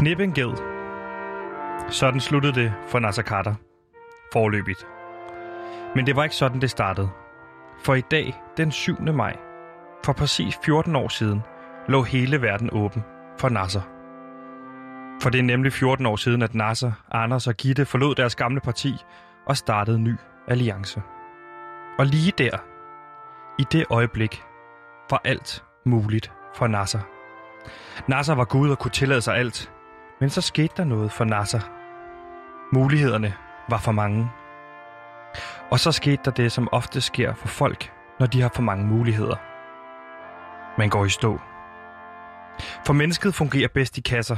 Knip en ged. Sådan sluttede det for Nasser Carter. Forløbigt. Men det var ikke sådan, det startede. For i dag, den 7. maj, for præcis 14 år siden, lå hele verden åben for Nasser. For det er nemlig 14 år siden, at Nasser, Anders og Gitte forlod deres gamle parti og startede en ny alliance. Og lige der, i det øjeblik, var alt muligt for Nasser. Nasser var Gud og kunne tillade sig alt, men så skete der noget for Nasser. Mulighederne var for mange. Og så skete der det, som ofte sker for folk, når de har for mange muligheder. Man går i stå. For mennesket fungerer bedst i kasser.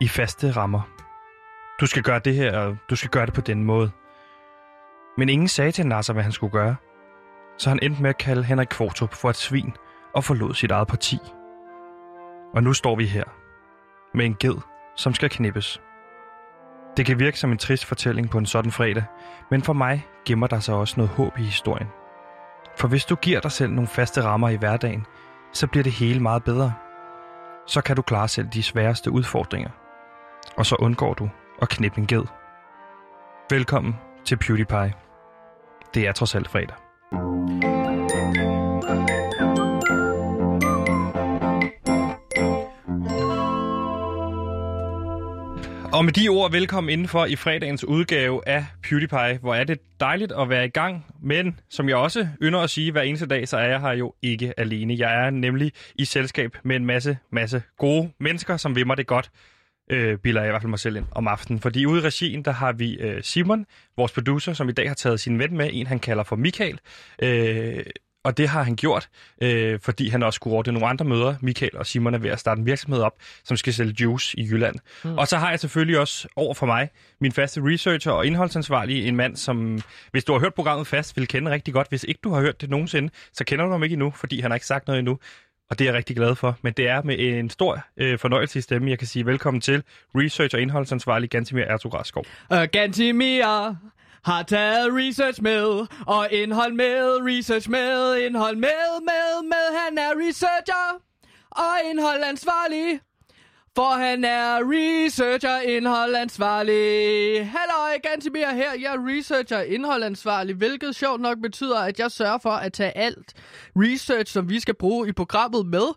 I faste rammer. Du skal gøre det her, og du skal gøre det på den måde. Men ingen sagde til Nasser, hvad han skulle gøre. Så han endte med at kalde Henrik Kvartrup for et svin og forlod sit eget parti. Og nu står vi her. Med en ged, som skal knippes. Det kan virke som en trist fortælling på en sådan fredag, men for mig gemmer der sig også noget håb i historien. For hvis du giver dig selv nogle faste rammer i hverdagen, så bliver det hele meget bedre. Så kan du klare selv de sværeste udfordringer. Og så undgår du at knippe en ged. Velkommen til PewDiePie. Det er trods alt fredag. Og med de ord, velkommen indenfor i fredagens udgave af PewDiePie, hvor er det dejligt at være i gang. Men som jeg også ynder at sige hver eneste dag, så er jeg her jo ikke alene. Jeg er nemlig i selskab med en masse, masse gode mennesker, som vil mig det godt, øh, bilder jeg i hvert fald mig selv ind om aftenen. Fordi ude i regien, der har vi øh, Simon, vores producer, som i dag har taget sin ven med, en han kalder for Michael. Øh, og det har han gjort, øh, fordi han også skulle ordne nogle andre møder. Michael og Simon er ved at starte en virksomhed op, som skal sælge juice i Jylland. Mm. Og så har jeg selvfølgelig også over for mig min faste researcher og indholdsansvarlig, en mand, som, hvis du har hørt programmet fast, vil kende rigtig godt. Hvis ikke du har hørt det nogensinde, så kender du ham ikke endnu, fordi han har ikke sagt noget endnu. Og det er jeg rigtig glad for. Men det er med en stor øh, fornøjelse i stemme, jeg kan sige velkommen til research- og indholdsansvarlig Gantimir Ertug Raskov. Uh, Gantimir har taget research med, og indhold med, research med, indhold med, med, med. Han er researcher og indholdansvarlig. For han er researcher, indholdansvarlig. Hallo, Gantimir her. Jeg er researcher, indholdansvarlig, hvilket sjovt nok betyder, at jeg sørger for at tage alt research, som vi skal bruge i programmet med.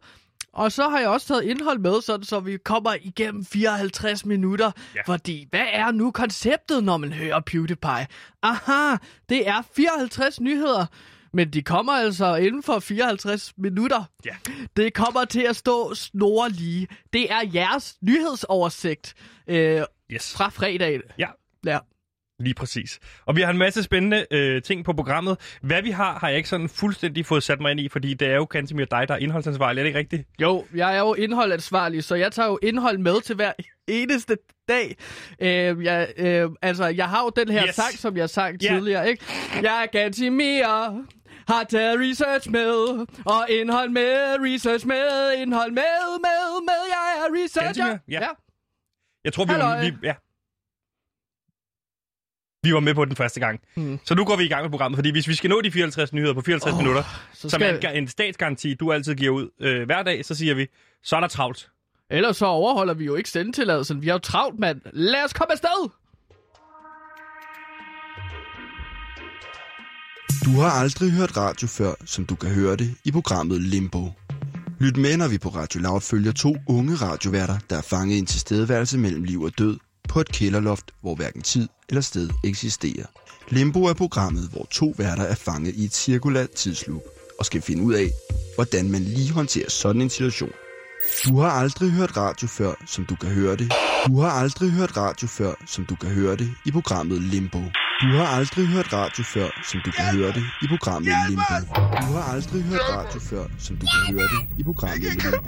Og så har jeg også taget indhold med, sådan, så vi kommer igennem 54 minutter. Ja. Fordi, hvad er nu konceptet, når man hører PewDiePie? Aha, det er 54 nyheder. Men de kommer altså inden for 54 minutter. Ja. Det kommer til at stå snorlige. Det er jeres nyhedsoversigt øh, Yes. fra fredag. Ja, Ja. Lige præcis. Og vi har en masse spændende øh, ting på programmet. Hvad vi har, har jeg ikke sådan fuldstændig fået sat mig ind i, fordi det er jo Kantimir dig, der er indholdsansvarlig. Er det ikke rigtigt? Jo, jeg er jo indholdansvarlig, så jeg tager jo indhold med til hver eneste dag. Øh, jeg, øh, altså, jeg har jo den her Yes. sang, som jeg sang Ja. tidligere, ikke? Jeg er Gantimir, har taget research med, og indhold med, research med, indhold med, med, med, jeg er researcher. Gantimir, ja. Jeg tror, vi Halløj. vi, ja. Vi var med på den første gang. Hmm. Så nu går vi i gang med programmet, fordi hvis vi skal nå de 54 nyheder på 54 Åh, oh, minutter, Så som er skal... en, en statsgaranti, du altid giver ud øh, hver dag, så siger vi, så er der travlt. Ellers så overholder vi jo ikke sendetilladelsen. Vi har jo travlt, mand. Lad os komme afsted! Du har aldrig hørt radio før, som du kan høre det i programmet Limbo. Lyt med, når vi på Radio Loud følger to unge radioværter, der er fanget i en tilstedeværelse mellem liv og død på et kælderloft, hvor hverken tid eller sted eksisterer. Limbo er programmet, hvor to værter er fanget i et cirkulært tidsloop og skal finde ud af, hvordan man lige håndterer sådan en situation. Du har aldrig hørt radio før, som du kan høre det. Du har aldrig hørt radio før, som du kan høre det i programmet Limbo. Du har aldrig hørt radio før, som du kan høre det i programmet Limbo. Du har aldrig hørt radio før, som du kan høre det i programmet Limbo.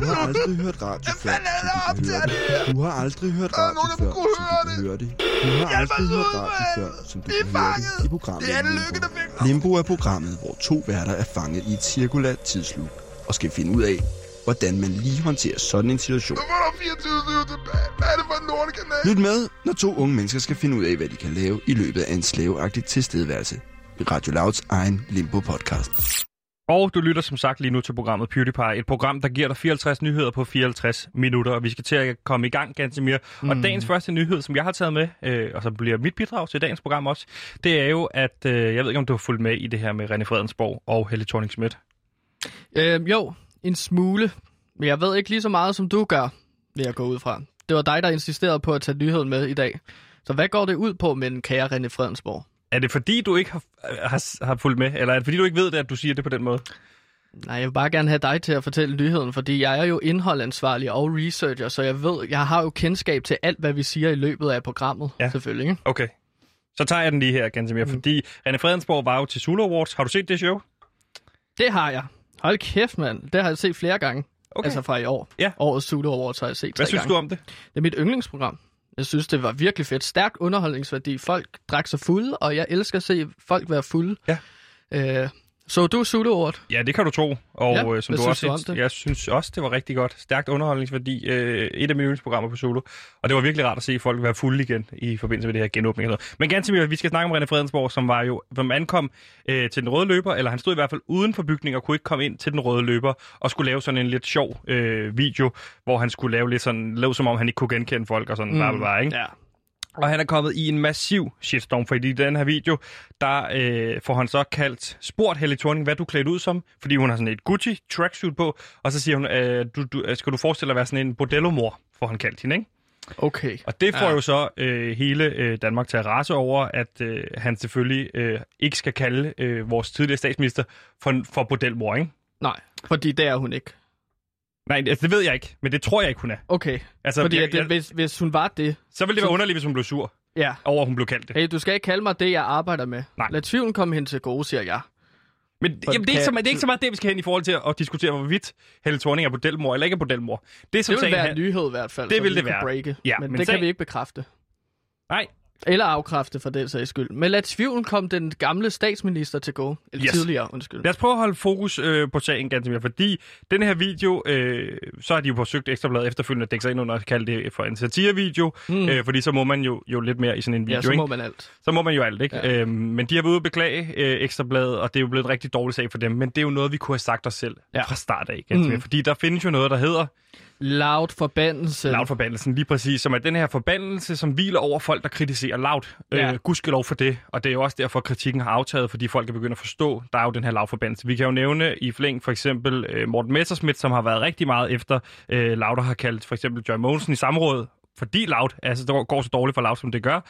Du har aldrig hørt radio før, som du kan høre det. Du har aldrig hørt radio før, som du kan høre det. Du har aldrig hørt radio før, som du kan høre det i programmet Limbo. Limbo er programmet, hvor to værter er fanget i et cirkulært tidsloop og skal finde ud af, hvordan man lige håndterer sådan en situation. Nu var der 24 tilbage. Hvad er det for en lortekanal? Lyt med, når to unge mennesker skal finde ud af, hvad de kan lave i løbet af en slaveagtig tilstedeværelse. Radio Louds egen Limbo-podcast. Og du lytter som sagt lige nu til programmet PewDiePie, et program, der giver dig 54 nyheder på 54 minutter, og vi skal til at komme i gang, Gansimir. Mm. Og dagens første nyhed, som jeg har taget med, øh, og som bliver mit bidrag til dagens program også, det er jo, at øh, jeg ved ikke, om du har fulgt med i det her med René Fredensborg og Helle thorning Schmidt. Øh, jo, en smule. Men jeg ved ikke lige så meget, som du gør, vil jeg gå ud fra. Det var dig, der insisterede på at tage nyheden med i dag. Så hvad går det ud på med den kære René Fredensborg? Er det fordi, du ikke har, har, har fulgt med, eller er det fordi, du ikke ved det, at du siger det på den måde? Nej, jeg vil bare gerne have dig til at fortælle nyheden, fordi jeg er jo indholdansvarlig og researcher, så jeg ved, jeg har jo kendskab til alt, hvad vi siger i løbet af programmet, ja. selvfølgelig. Ikke? Okay. Så tager jeg den lige her, Gantemir, mm. fordi René Fredensborg var jo til Zulu Awards. Har du set det show? Det har jeg. Hold kæft, mand. Det har jeg set flere gange. Okay. Altså fra i år. Ja. Årets Zulu Awards har jeg set Hvad synes gange. du om det? Det er mit yndlingsprogram. Jeg synes, det var virkelig fedt. Stærk underholdningsværdi. Folk drak sig fulde, og jeg elsker at se folk være fulde. Ja. Øh, så du Zulu Award? Ja, det kan du tro. Og Ja, øh, som du synes også det? jeg synes også, det var rigtig godt. Stærkt underholdningsværdi. Øh, et af mine yndlingsprogrammer på Zulu. Og det var virkelig rart at se folk være fulde igen i forbindelse med det her genåbning. noget. Men ganske vi skal snakke om René Fredensborg, som var jo, som ankom øh, til den røde løber, eller han stod i hvert fald uden for bygningen og kunne ikke komme ind til den røde løber, og skulle lave sådan en lidt sjov øh, video, hvor han skulle lave lidt sådan, lave som om han ikke kunne genkende folk og sådan, mm. bla, bla, bla, ikke? Ja. Og han er kommet i en massiv shitstorm, fordi i den her video, der øh, får han så kaldt, spurgt Helle Thorning, hvad du klædt ud som, fordi hun har sådan et Gucci tracksuit på, og så siger hun, øh, du, du, øh, skal du forestille dig at være sådan en bordello-mor, får han kaldt hende, ikke? Okay. Og det får Ja. jo så øh, hele øh, Danmark til at rase over, at øh, han selvfølgelig øh, ikke skal kalde øh, vores tidligere statsminister for, for bordelmor, ikke? Nej, fordi det er hun ikke. Nej, altså, det ved jeg ikke, men det tror jeg ikke, hun er. Okay, Altså, fordi jeg, at det, jeg, hvis, hvis hun var det... så ville det være underligt, hvis hun blev sur Ja. over, at hun blev kaldt det. Hey, du skal ikke kalde mig det, jeg arbejder med. Nej. Lad tvivlen komme hen til gode, siger jeg. Men jamen, det, er ikke så, meget- det er ikke så meget det, vi skal hen i forhold til at, diskutere, hvorvidt Helle Thorning er bordelmor eller ikke er bordelmor. Det, som Det vil være en nyhed i hvert fald. Det vil vi det være. Breake. Ja, men, men det sag- kan vi ikke bekræfte. Nej, Eller afkræfte for den sags skyld. Men lad tvivlen komme den gamle statsminister til gode. Eller Yes. tidligere, undskyld. lad os prøve at holde fokus øh, på sagen ganske mere, fordi den her video, øh, så har de jo forsøgt Ekstrabladet efterfølgende at dække sig ind under at kalde det for en satirevideo, Mm. øh, fordi så må man jo, jo lidt mere i sådan en video, ja, så må ikke? man alt. Så må man jo alt, ikke? Ja. Øhm, men de har været ude at beklage øh, Ekstrabladet, og det er jo blevet en rigtig dårlig sag for dem, men det er jo noget, vi kunne have sagt os selv Ja. ja. fra start af, ganske Mm. mere, fordi der findes jo noget, der hedder Loud forbandelse. Loud-forbandelsen, lige præcis, som er den her forbandelse, som hviler over folk, der kritiserer Loud. Ja. Øh, gudskelov for det, og det er jo også derfor, kritikken har aftaget, fordi folk er begyndt at forstå, der er jo den her Loud-forbandelse. Vi kan jo nævne i flæng for eksempel øh, Morten Messerschmidt, som har været rigtig meget efter øh, Loud, har kaldt for eksempel Joy Mogensen i samråd, fordi Loud altså, det går så dårligt for Loud, som det gør.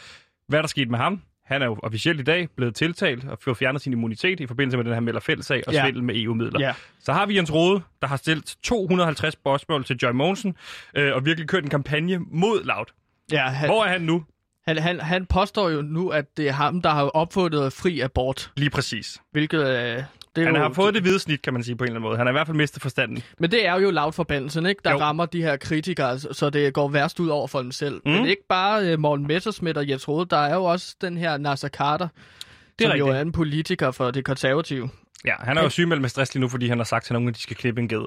Hvad er der sket med ham? Han er jo officielt i dag blevet tiltalt og fået fjernet sin immunitet i forbindelse med den her Melder Fællesag og Ja. svindel med EU-midler. Ja. Så har vi Jens Rode, der har stillet 250 spørgsmål til Joy Mogensen, øh, og virkelig kørt en kampagne mod Loud. Ja, han, Hvor er han nu? han, han, han påstår jo nu, at det er ham, der har opfundet fri abort. Lige præcis. Hvilket øh, det er Han jo, har fået det hvide snit, kan man sige på en eller anden måde. Han har i hvert fald mistet forstanden. Men det er jo loud forbandelsen, ikke? Der Jo. rammer de her kritikere, så- så det går værst ud over for dem selv. Mm. Men ikke bare uh, Morten Messerschmidt og Jens Rode, der er jo også den her Nasser Carter, Det er som jo rigtigt. er en politiker for det konservative. Ja, han er jo sygemeldt med stress lige nu, fordi han har sagt til nogen, at de skal klippe en ged.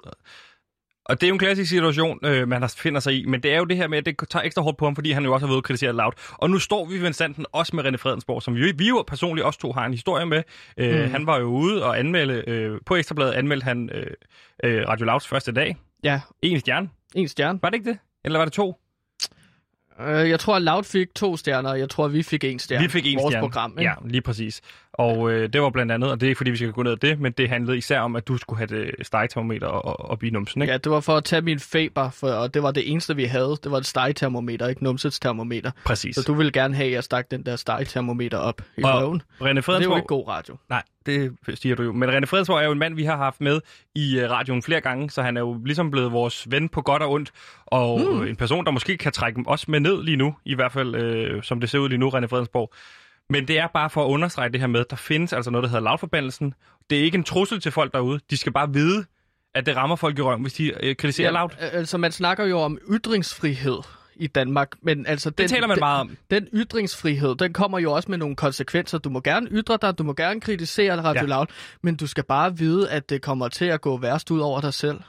Og det er jo en klassisk situation, øh, man har- finder sig i. Men det er jo det her med, at det tager ekstra hårdt på ham, fordi han jo også har været ude og kritisere Loud. Og nu står vi ved standen også med René Fredensborg, som vi, vi jo personligt også to har en historie med. Øh, Mm. Han var jo ude og anmelde, øh, på Ekstrabladet anmeldte han øh, øh, Radio Louds første dag. Ja, En stjerne. en stjerne. Var det ikke det? Eller var det to? Uh, jeg tror, at Loud fik to stjerner, og jeg tror, at vi fik en stjerne. Vi fik en Vores stjerne. program, ikke? Ja, lige præcis. Og øh, det var blandt andet, og det er ikke fordi, vi skal gå ned af det, men det handlede især om, at du skulle have det stegetermometer op, op i numsen, ikke? Ja, det var for at tage min feber, for, og det var det eneste, vi havde. Det var et stegetermometer, ikke numsetstermometer. Præcis. Så du ville gerne have, at jeg stak den der stegetermometer op i Og røven. René Det er jo Fredensborg... ikke god radio. Nej, det siger du jo. Men René Fredensborg er jo en mand, vi har haft med i uh, radioen flere gange, så han er jo ligesom blevet vores ven på godt og ondt, og mm. en person, der måske kan trække os med ned lige nu, i hvert fald øh, som det ser ud lige nu, René Fredensborg. Men det er bare for at understrege det her med, der findes altså noget, der hedder lavforbandelsen. Det er ikke en trussel til folk derude. De skal bare vide, at det rammer folk i røven, hvis de øh, kritiserer ja, lavt. Altså, man snakker jo om ytringsfrihed i Danmark, men altså... Det taler man den, meget om. Den ytringsfrihed, den kommer jo også med nogle konsekvenser. Du må gerne ytre dig, du må gerne kritisere Radio Ja. Loud, men du skal bare vide, at det kommer til at gå værst ud over dig selv.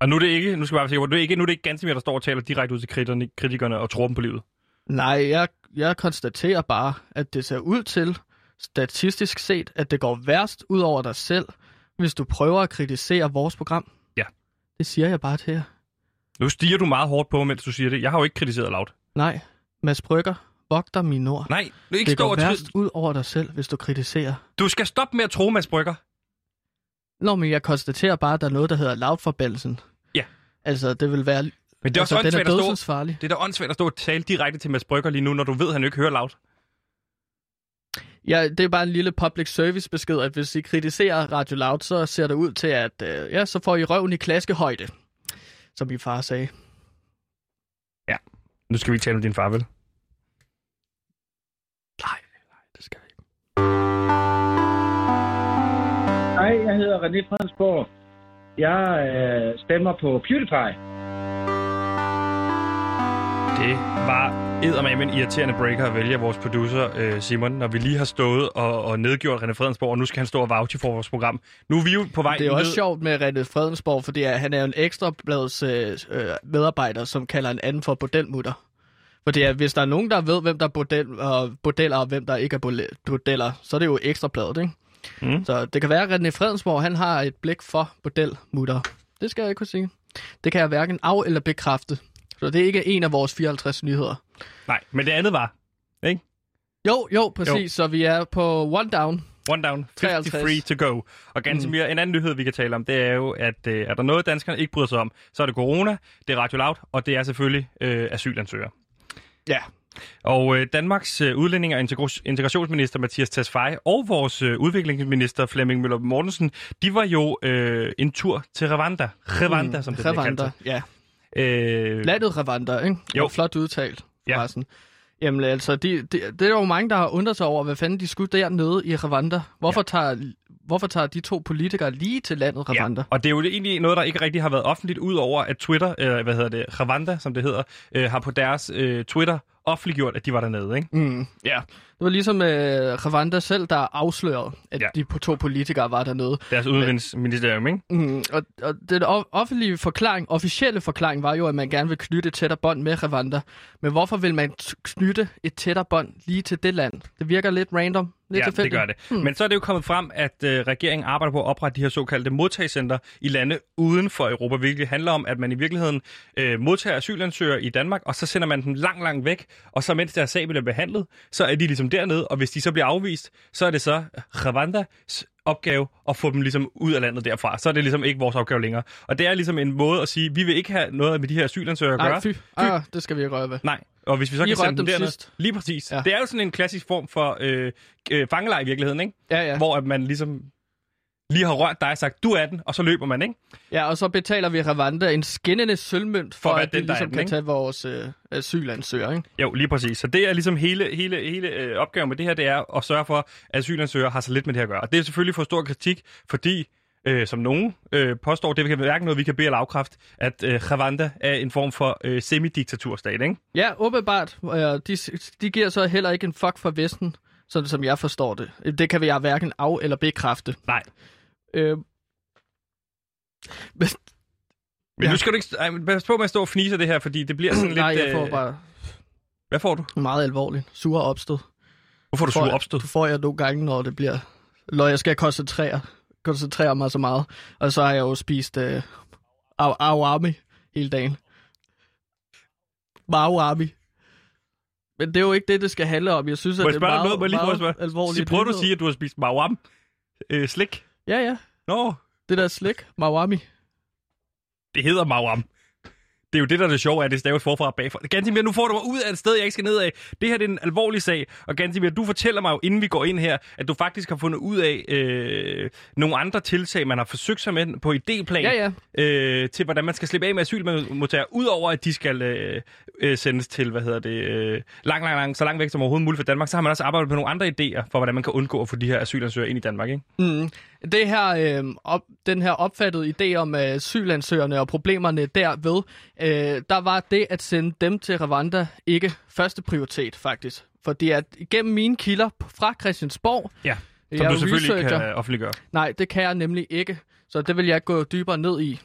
Og nu er det ikke, nu skal jeg bare være sikker på, det er ikke, nu er det ikke ganske mere, der står og taler direkte ud til kritikerne, kritikerne og tror dem på livet. Nej, jeg, jeg konstaterer bare, at det ser ud til, statistisk set, at det går værst ud over dig selv, hvis du prøver at kritisere vores program. Ja. Det siger jeg bare til jer. Nu stiger du meget hårdt på, mens du siger det. Jeg har jo ikke kritiseret Loud. Nej, Mads Brygger, vogter min ord. Nej, du ikke det går værst ud over dig selv, hvis du kritiserer. Du skal stoppe med at tro, Mads Brygger. Nå, men jeg konstaterer bare, at der er noget, der hedder loudforbandelsen. Ja. Altså, det vil være... Men det er også altså, er åndssvagt at stå, det er da åndssvagt at stå og tale direkte til Mads Brygger lige nu, når du ved, at han ikke hører Loud. Ja, det er bare en lille public service besked, at hvis I kritiserer Radio Loud, så ser det ud til, at øh, ja, så får I røven i klaskehøjde, som min far sagde. Nu skal vi ikke tale med din far, vel? Nej, nej, det skal vi ikke. Hej, jeg hedder René Fransborg. Jeg øh, stemmer på PewDiePie. Det var eddermame en irriterende breaker at vælge vores producer øh, Simon, når vi lige har stået og, og nedgjort René Fredensborg, og nu skal han stå og vouche for vores program. Nu er vi jo på vej Det er jo også ned. sjovt med René Fredensborg, fordi han er jo en ekstra blads øh, øh, medarbejder, som kalder en anden for bordelmutter. Fordi at hvis der er nogen, der ved, hvem der er bordel, og bordeller, og hvem der ikke er bordeller, så er det jo ekstrabladet, ikke? Mm. Så det kan være, at René Fredensborg han har et blik for bordelmutter. Det skal jeg ikke kunne sige. Det kan jeg hverken af- eller bekræfte. Så det er ikke en af vores 54 nyheder. Nej, men det andet var, ikke? Jo, jo, præcis. Jo. Så vi er på one down. One down, 53 53. to go. Og ganske mm. en anden nyhed, vi kan tale om, det er jo, at øh, er der noget, danskerne ikke bryder sig om, så er det corona, det er Radio Loud, og det er selvfølgelig øh, asylansøgere. Ja. Og øh, Danmarks øh, udlænding- og integrationsminister Mathias Tesfaye og vores øh, udviklingsminister Flemming Møller Mortensen, de var jo øh, en tur til Rwanda. Rwanda, mm, som det Rwanda, ja. Øh, Landet Rwanda, ikke? Jo. Flot udtalt, Ja. forresten. Jamen altså, de, de, det er jo mange, der har undret sig over, hvad fanden de skulle dernede i Rwanda. Hvorfor, ja. tager, hvorfor tager de to politikere lige til landet Rwanda? Ja, og det er jo egentlig noget, der ikke rigtig har været offentligt, udover at Twitter, øh, hvad hedder det, Rwanda, som det hedder, øh, har på deres øh, Twitter offentliggjort, at de var dernede, ikke? Mm, ja. Det var ligesom øh, Rwanda selv, der afslørede, at Ja. de to politikere var dernede. Deres udviklingsministerium, ikke? Mm, og, og den offentlige forklaring, officielle forklaring var jo, at man gerne vil knytte et tættere bånd med Rwanda. Men hvorfor vil man knytte et tættere bånd lige til det land? Det virker lidt random, lidt ja, det tilfældigt. gør det. Hmm. Men så er det jo kommet frem, at øh, regeringen arbejder på at oprette de her såkaldte modtagscenter i lande uden for Europa, hvilket handler om, at man i virkeligheden øh, modtager asylansøgere i Danmark, og så sender man dem langt, langt væk, og så mens deres sag bliver behandlet, så er de ligesom dernede, og hvis de så bliver afvist, så er det så Rwandas opgave at få dem ligesom ud af landet derfra. Så er det ligesom ikke vores opgave længere. Og det er ligesom en måde at sige, vi vil ikke have noget med de her asylansøgere at gøre. Nej, fy. Ah, det skal vi ikke røre ved. Nej, og hvis vi så I kan sende dem derned... sidst. Lige præcis. Ja. Det er jo sådan en klassisk form for øh, øh, fangelej i virkeligheden, ikke? Ja, ja. Hvor at man ligesom lige har rørt dig og sagt, du er den, og så løber man, ikke? Ja, og så betaler vi Rwanda en skinnende sølvmønt for, For at at de den, der er ligesom den, kan ikke? tage vores øh, asylansøgere, ikke? Jo, lige præcis. Så det er ligesom hele, hele, hele øh, opgaven med det her, det er at sørge for, at asylansøgere har så lidt med det her at gøre. Og det er selvfølgelig for stor kritik, fordi øh, som nogen øh, påstår, det er hverken noget, vi kan bede eller afkræfte, at øh, Rwanda er en form for øh, semidiktaturstat, ikke? Ja, åbenbart. Øh, de, de giver så heller ikke en fuck for Vesten, sådan som jeg forstår det. Det kan vi jeg hverken af- eller bekræfte. Nej. Øh, men, Men Ja. nu skal du ikke... Ej, men pas på med at stå og fnise det her, fordi det bliver sådan lidt... nej, jeg får øh, bare Hvad får du? meget alvorligt. Sure opstød. Hvorfor får du Får- sur opstød? Du får jeg nogle gange, når det bliver... Når jeg skal koncentrere, koncentrere mig så meget. Og så har jeg jo spist øh, awami hele dagen. Awami. Men det er jo ikke det, det skal handle om. Jeg synes, at jeg det er meget, noget? Lige meget spørge? alvorligt. Sig, prøver du at sige, at du har spist mawam? Øh, slik? Ja, ja. Nå, Det der slik. Mawami. det hedder mawam. Det er jo det, der er det sjove, at det staves forfra og bagfra. Gantimir, nu får du mig ud af et sted, jeg ikke skal ned af. Det her det er en alvorlig sag. Og Gantimir, du fortæller mig jo, inden vi går ind her, at du faktisk har fundet ud af øh, nogle andre tiltag, man har forsøgt sig med på idéplan Ja, ja. Øh, til, hvordan man skal slippe af med asylmodtagere, udover at de skal øh, øh, sendes til, hvad hedder det, øh, lang, lang, lang, så langt væk som overhovedet muligt fra Danmark, så har man også arbejdet på nogle andre idéer for, hvordan man kan undgå at få de her asylansøgere ind i Danmark, ikke? Mm. Det her, øh, op, den her opfattede idé om øh, og problemerne derved, øh, der var det at sende dem til Rwanda ikke første prioritet, faktisk. Fordi at igennem mine kilder fra Christiansborg, Ja, jeg som er du selvfølgelig researcher. kan offentliggøre. Nej, det kan jeg nemlig ikke. Så det vil jeg gå dybere ned i.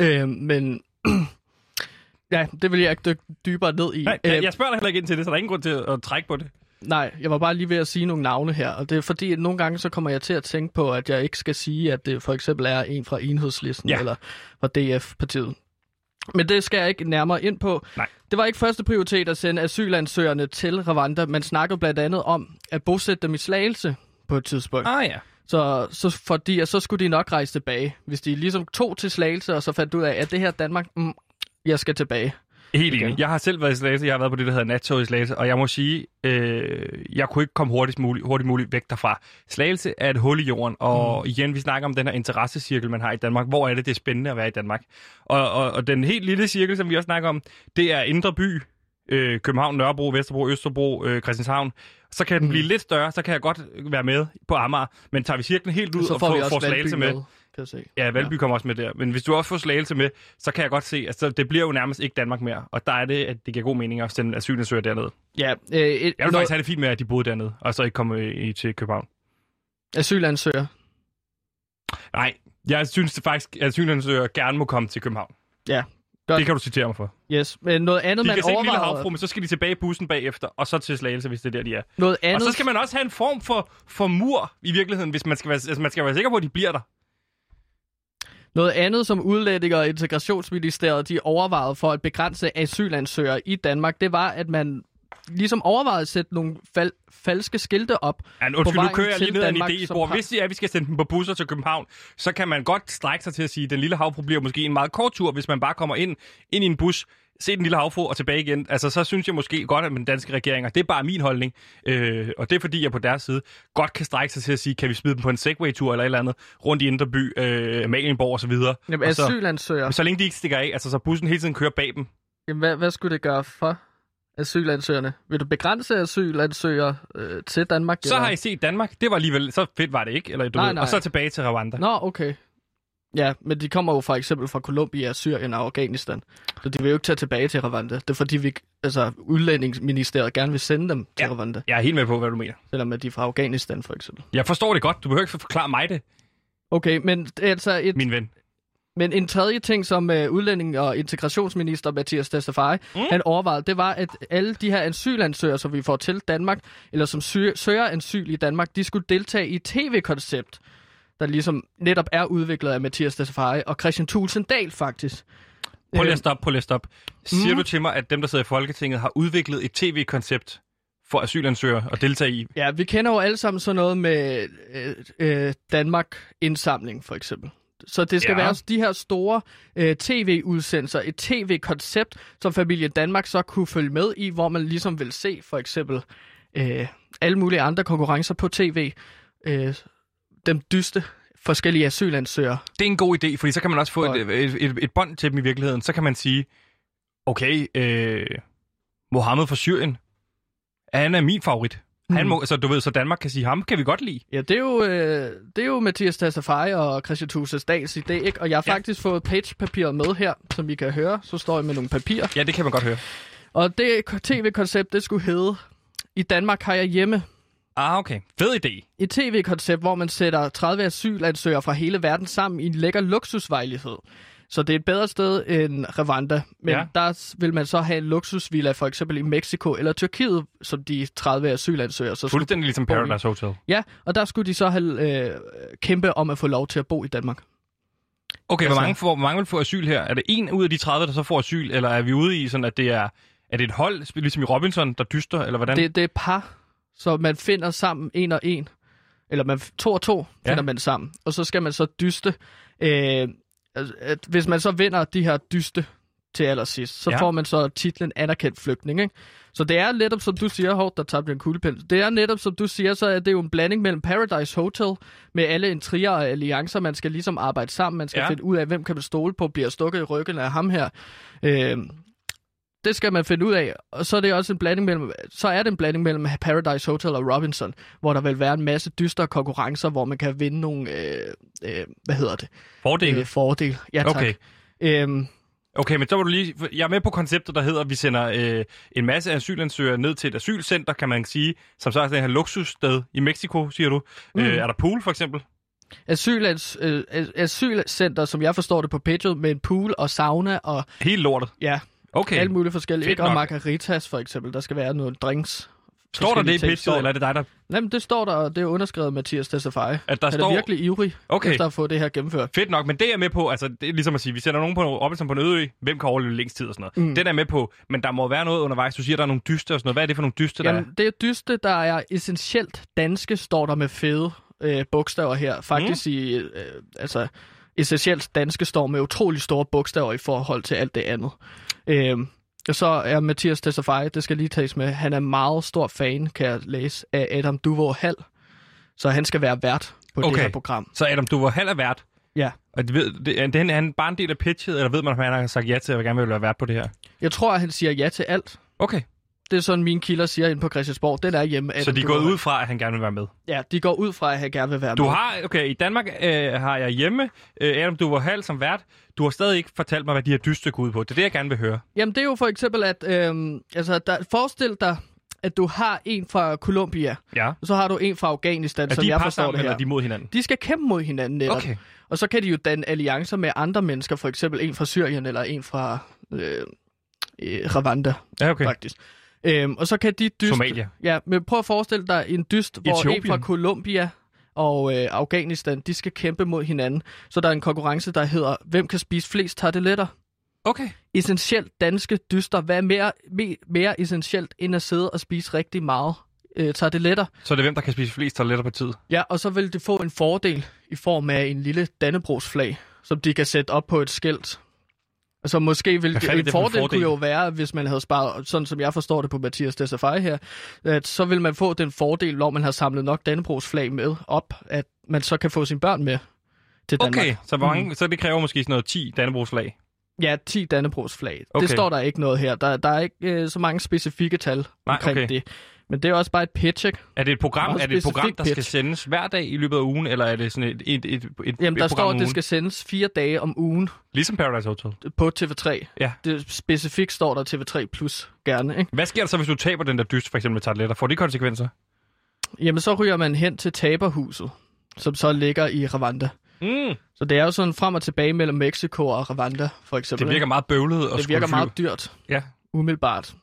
Øh, men ja, det vil jeg ikke dykke dybere ned i. Nej, Øh, jeg, jeg spørger dig heller ikke ind til det, så der er ingen grund til at, at trække på det. Nej, jeg var bare lige ved at sige nogle navne her, og det er fordi, at nogle gange så kommer jeg til at tænke på, at jeg ikke skal sige, at det for eksempel er en fra Enhedslisten Ja. eller fra DF-partiet. Men det skal jeg ikke nærmere ind på. Nej. Det var ikke første prioritet at sende asylansøgerne til Rwanda. Man snakkede blandt andet om at bosætte dem i Slagelse på et tidspunkt. Ah ja. Så, så fordi at så skulle de nok rejse tilbage. Hvis de ligesom tog til Slagelse, og så fandt ud af, at det her Danmark, mm, jeg skal tilbage. Helt enig. Jeg har selv været i Slagelse. Jeg har været på det, der hedder nattog i Slagelse. Og jeg må sige, øh, jeg kunne ikke komme hurtigst muligt, hurtigt muligt væk derfra. Slagelse er et hul i jorden. Og mm. igen, vi snakker om den her interessecirkel, man har i Danmark. Hvor er det, det er spændende at være i Danmark? Og, og, og den helt lille cirkel, som vi også snakker om, det er Indre By, øh, København, Nørrebro, Vesterbro, Østerbro, øh, Christianshavn. Så kan den Mm. blive lidt større, så kan jeg godt være med på Amager. Men tager vi cirklen helt ud så og får får, også får Valby Slagelse med, med, kan jeg se. Ja, Valby ja. kommer også med der. Men hvis du også får slagelse med, så kan jeg godt se, at så det bliver jo nærmest ikke Danmark mere. Og der er det, at det giver god mening at sende asylansøgere dernede. Ja, øh, et, Jeg vil noget- faktisk have det fint med, at de boede dernede, og så ikke komme øh, i, til København. asylansøger. Nej, jeg synes det faktisk, at asylansøgere gerne må komme til København. Ja, godt. Det kan du citere mig for. Yes, men noget andet, De man kan se en lille havfru, men så skal de tilbage i bussen bagefter, og så til slagelse, hvis det er der, de er. Noget Og andet, så skal man også have en form for, for mur i virkeligheden, hvis man skal, være, altså man skal være sikker på, at de bliver der. Noget andet, som udlændinge og integrationsministeriet de overvejede for at begrænse asylansøgere i Danmark, det var, at man ligesom overvejede at sætte nogle fal- falske skilte op. Ja, undskyld, nu kører jeg lige ned ad en idé. Hvor har- hvis det er, at vi skal sende dem på busser til København, så kan man godt strække sig til at sige, at den lille havfru bliver måske en meget kort tur, hvis man bare kommer ind, ind i en bus, se den lille havfru og tilbage igen. Altså, så synes jeg måske godt, at den danske regering, og det er bare min holdning, øh, og det er fordi, jeg på deres side godt kan strække sig til at sige, kan vi smide dem på en Segway-tur eller et eller andet, rundt i Indre By, øh, Malienborg og så videre. Jamen, Og så, asylansøgere, men så længe de ikke stikker af, altså så bussen hele tiden kører bag dem. jamen, hvad, hvad skulle det gøre for asylansøgerne? Vil du begrænse asylansøgere øh, til Danmark? Så eller? har I set Danmark. Det var alligevel, så fedt var det ikke. Eller, du Nej, ved, nej. Og så tilbage til Rwanda. Nå, okay. Ja, men de kommer jo for eksempel fra Colombia, Syrien og Afghanistan. Så de vil jo ikke tage tilbage til Rwanda. Det er fordi, vi, altså, udlændingsministeriet gerne vil sende dem til Ja. Rwanda. Jeg er helt med på, hvad du mener. Selvom at de er fra Afghanistan, for eksempel. Jeg forstår det godt. Du behøver ikke forklare mig det, Okay, men altså et, min ven. men en tredje ting, som uh, udlænding- og integrationsminister Mathias Tesfaye, mm. han overvejede, det var, at alle de her asylansøgere, som vi får til Danmark, eller som søger, søger asyl i Danmark, de skulle deltage i et tv-koncept, der ligesom netop er udviklet af Mathias Tesfaye og Christian Thulsen Dahl, faktisk. Prøv lige at stoppe, prøv lige at stoppe. Siger Mm. du til mig, at dem, der sidder i Folketinget, har udviklet et tv-koncept for asylansøgere at deltage i? Ja, vi kender jo alle sammen sådan noget med øh, øh, Danmark-indsamling, for eksempel. Så det skal Ja. være de her store øh, tv-udsendelser, et tv-koncept, som familien Danmark så kunne følge med i, hvor man ligesom vil se for eksempel øh, alle mulige andre konkurrencer på tv. Øh, dem dyste forskellige asylansøgere. Det er en god idé, fordi så kan man også få Og- et, et, et, et bånd til dem i virkeligheden. Så kan man sige, okay, øh, Mohammed fra Syrien, han er min favorit. Han Mm. må, så du ved, så Danmark kan sige, ham kan vi godt lide. Ja, det er jo, øh, det er jo Mathias Tassafaye og Christian Thulsen Dahls idé, ikke? Og jeg har ja. faktisk fået pagepapiret med her, som vi kan høre. Så står jeg med nogle papirer. Ja, det kan man godt høre. Og det tv-koncept, det skulle hedde I Danmark har jeg hjemme. Ah, okay. Fed idé. Et tv-koncept, hvor man sætter 30 asylansøgere fra hele verden sammen i en lækker luksusvejlighed. Så det er et bedre sted end Rwanda. Men Ja. der vil man så have en luksusvilla, for eksempel i Mexico eller Tyrkiet, som de 30 asylansøgere så. Fuldstændig ligesom. Paradise Hotel. Ja, og der skulle de så have øh, kæmpe om at få lov til at bo i Danmark. Okay, hvor Altså- mange, får, hvor mange vil få asyl her? Er det en ud af de 30, der så får asyl, eller er vi ude i sådan, at det er, er det et hold, ligesom i Robinson, der dyster, eller hvordan? Det, det er par, så man finder sammen en og en. Eller man, to og to Ja. finder man sammen. Og så skal man så dyste. Øh, at hvis man så vinder de her dyste til allersidst, så Ja. får man så titlen anerkendt flygtning. Ikke? Så det er netop, som du siger, Hård, der tabte en kuglepind. Det er netop, som du siger, så er det jo en blanding mellem Paradise Hotel med alle intriger og alliancer. Man skal ligesom arbejde sammen. Man skal ja. finde ud af, hvem kan man stole på, bliver stukket i ryggen af ham her. Øh, det skal man finde ud af. Og så er det også en blanding mellem, så er det en blanding mellem Paradise Hotel og Robinson, hvor der vil være en masse dystre konkurrencer, hvor man kan vinde nogle, øh, øh, hvad hedder det? Fordele? Øh, fordel. Ja, tak. Okay. Øhm, Okay, men så var du lige... Jeg er med på konceptet, der hedder, at vi sender øh, en masse asylansøgere ned til et asylcenter, kan man sige, som så er det her luksussted i Mexico, siger du. Mm. Mm. Øh, er der pool, for eksempel? asylands, øh, asylcenter, som jeg forstår det på Patriot, med en pool og sauna og Helt lortet. ja, Okay. alt muligt forskelligt. Fedt Ikke? Og margaritas for eksempel. Der skal være noget drinks Står der det i pitchet, Står- eller er det dig, der... Jamen, det står der, og det er underskrevet Mathias Tessafari. At der Han står... er virkelig ivrig Okay. efter at få det her gennemført. Fedt nok, men det er med på, altså det er ligesom at sige, vi sender nogen på Robinson på en øde ø, hvem kan overleve længst tid og sådan noget. Mm. Den er med på, men der må være noget undervejs. Du siger, der er nogle dyste og sådan noget. Hvad er det for nogle dyste, der er? Jamen, det er dyste, der er essentielt danske, står der med fede øh, bogstaver her. Faktisk mm. i, øh, altså, essentielt danske står med utrolig store bogstaver i forhold til alt det andet. Øh, og så er Mathias Tessafari, det skal lige tages med, han er meget stor fan, kan jeg læse, af Adam Duvå Hall. Så han skal være vært på Okay. det her program. Så Adam, du var halv af vært. Ja. Og det ved, det, er, det, er han bare en del af pitchet, eller ved man, om han har sagt ja til, at jeg gerne vil være vært på det her? Jeg tror, at han siger ja til alt. Okay, Det er sådan, mine kilder siger ind på Christiansborg. Den er hjemme. så de gået ud fra, at han gerne vil være med. Ja, de går ud fra, at han gerne vil være Du med. har, okay, i Danmark øh, har jeg hjemme, øh, Adam, du var halv som vært. Du har stadig ikke fortalt mig, hvad de her dyste går ud på. Det er det, jeg gerne vil høre. Jamen, det er jo for eksempel, at øhm, altså, der, forestil dig, at du har en fra Colombia, Ja. og så har du en fra Afghanistan, Er som de jeg forstår det her. er de mod hinanden? De skal kæmpe mod hinanden netop. Okay. Og så kan de jo danne alliancer med andre mennesker, for eksempel en fra Syrien eller en fra øh, øh, Rwanda, Ja, okay. faktisk. Øhm, og så kan de dyst... Somalia. Ja, men prøv at forestille dig en dyst, hvor en Etiopien. fra Colombia og øh, Afghanistan, de skal kæmpe mod hinanden. Så der er en konkurrence, der hedder, hvem kan spise flest tarteletter? Okay. essentielt danske dyster. Hvad er mere, mere, mere essentielt end at sidde og spise rigtig meget øh, tarteletter? Så er det hvem, der kan spise flest toiletter på tid? Ja, og så vil de få en fordel i form af en lille dannebrogsflag, som de kan sætte op på et skilt. Altså måske vil det, en fordel, fordel? kunne jo være, hvis man havde sparet, sådan som jeg forstår det på Mathias Dessafai her, at så vil man få den fordel, når man har samlet nok dannebrogsflag med op, at man så kan få sine børn med til Danmark. Okay, så, hvor mange, så det kræver måske sådan noget 10 Dannebrogsflag. Ja, 10 Dannebrogsflag. Okay. Det står der ikke noget her. Der, der er ikke øh, så mange specifikke tal Nej, omkring okay. det. Men det er også bare et pitch, ikke? Er det et program, er det et program der skal pitch. sendes hver dag i løbet af ugen, eller er det sådan et, et, et, et, Jamen, et der står, at det skal sendes fire dage om ugen Ligesom Paradise Hotel. på TV3. Ja. Det, specifikt står der TV3 Plus gerne, ikke? Hvad sker der så, hvis du taber den der dyst, for eksempel med tarteletter? Får det konsekvenser? Jamen, så ryger man hen til taberhuset, som så ligger i Rwanda. Mm. Så det er jo sådan frem og tilbage mellem Mexico og Rwanda, for eksempel. Det virker meget bøvlet at det virker meget dyrt, Ja. umiddelbart.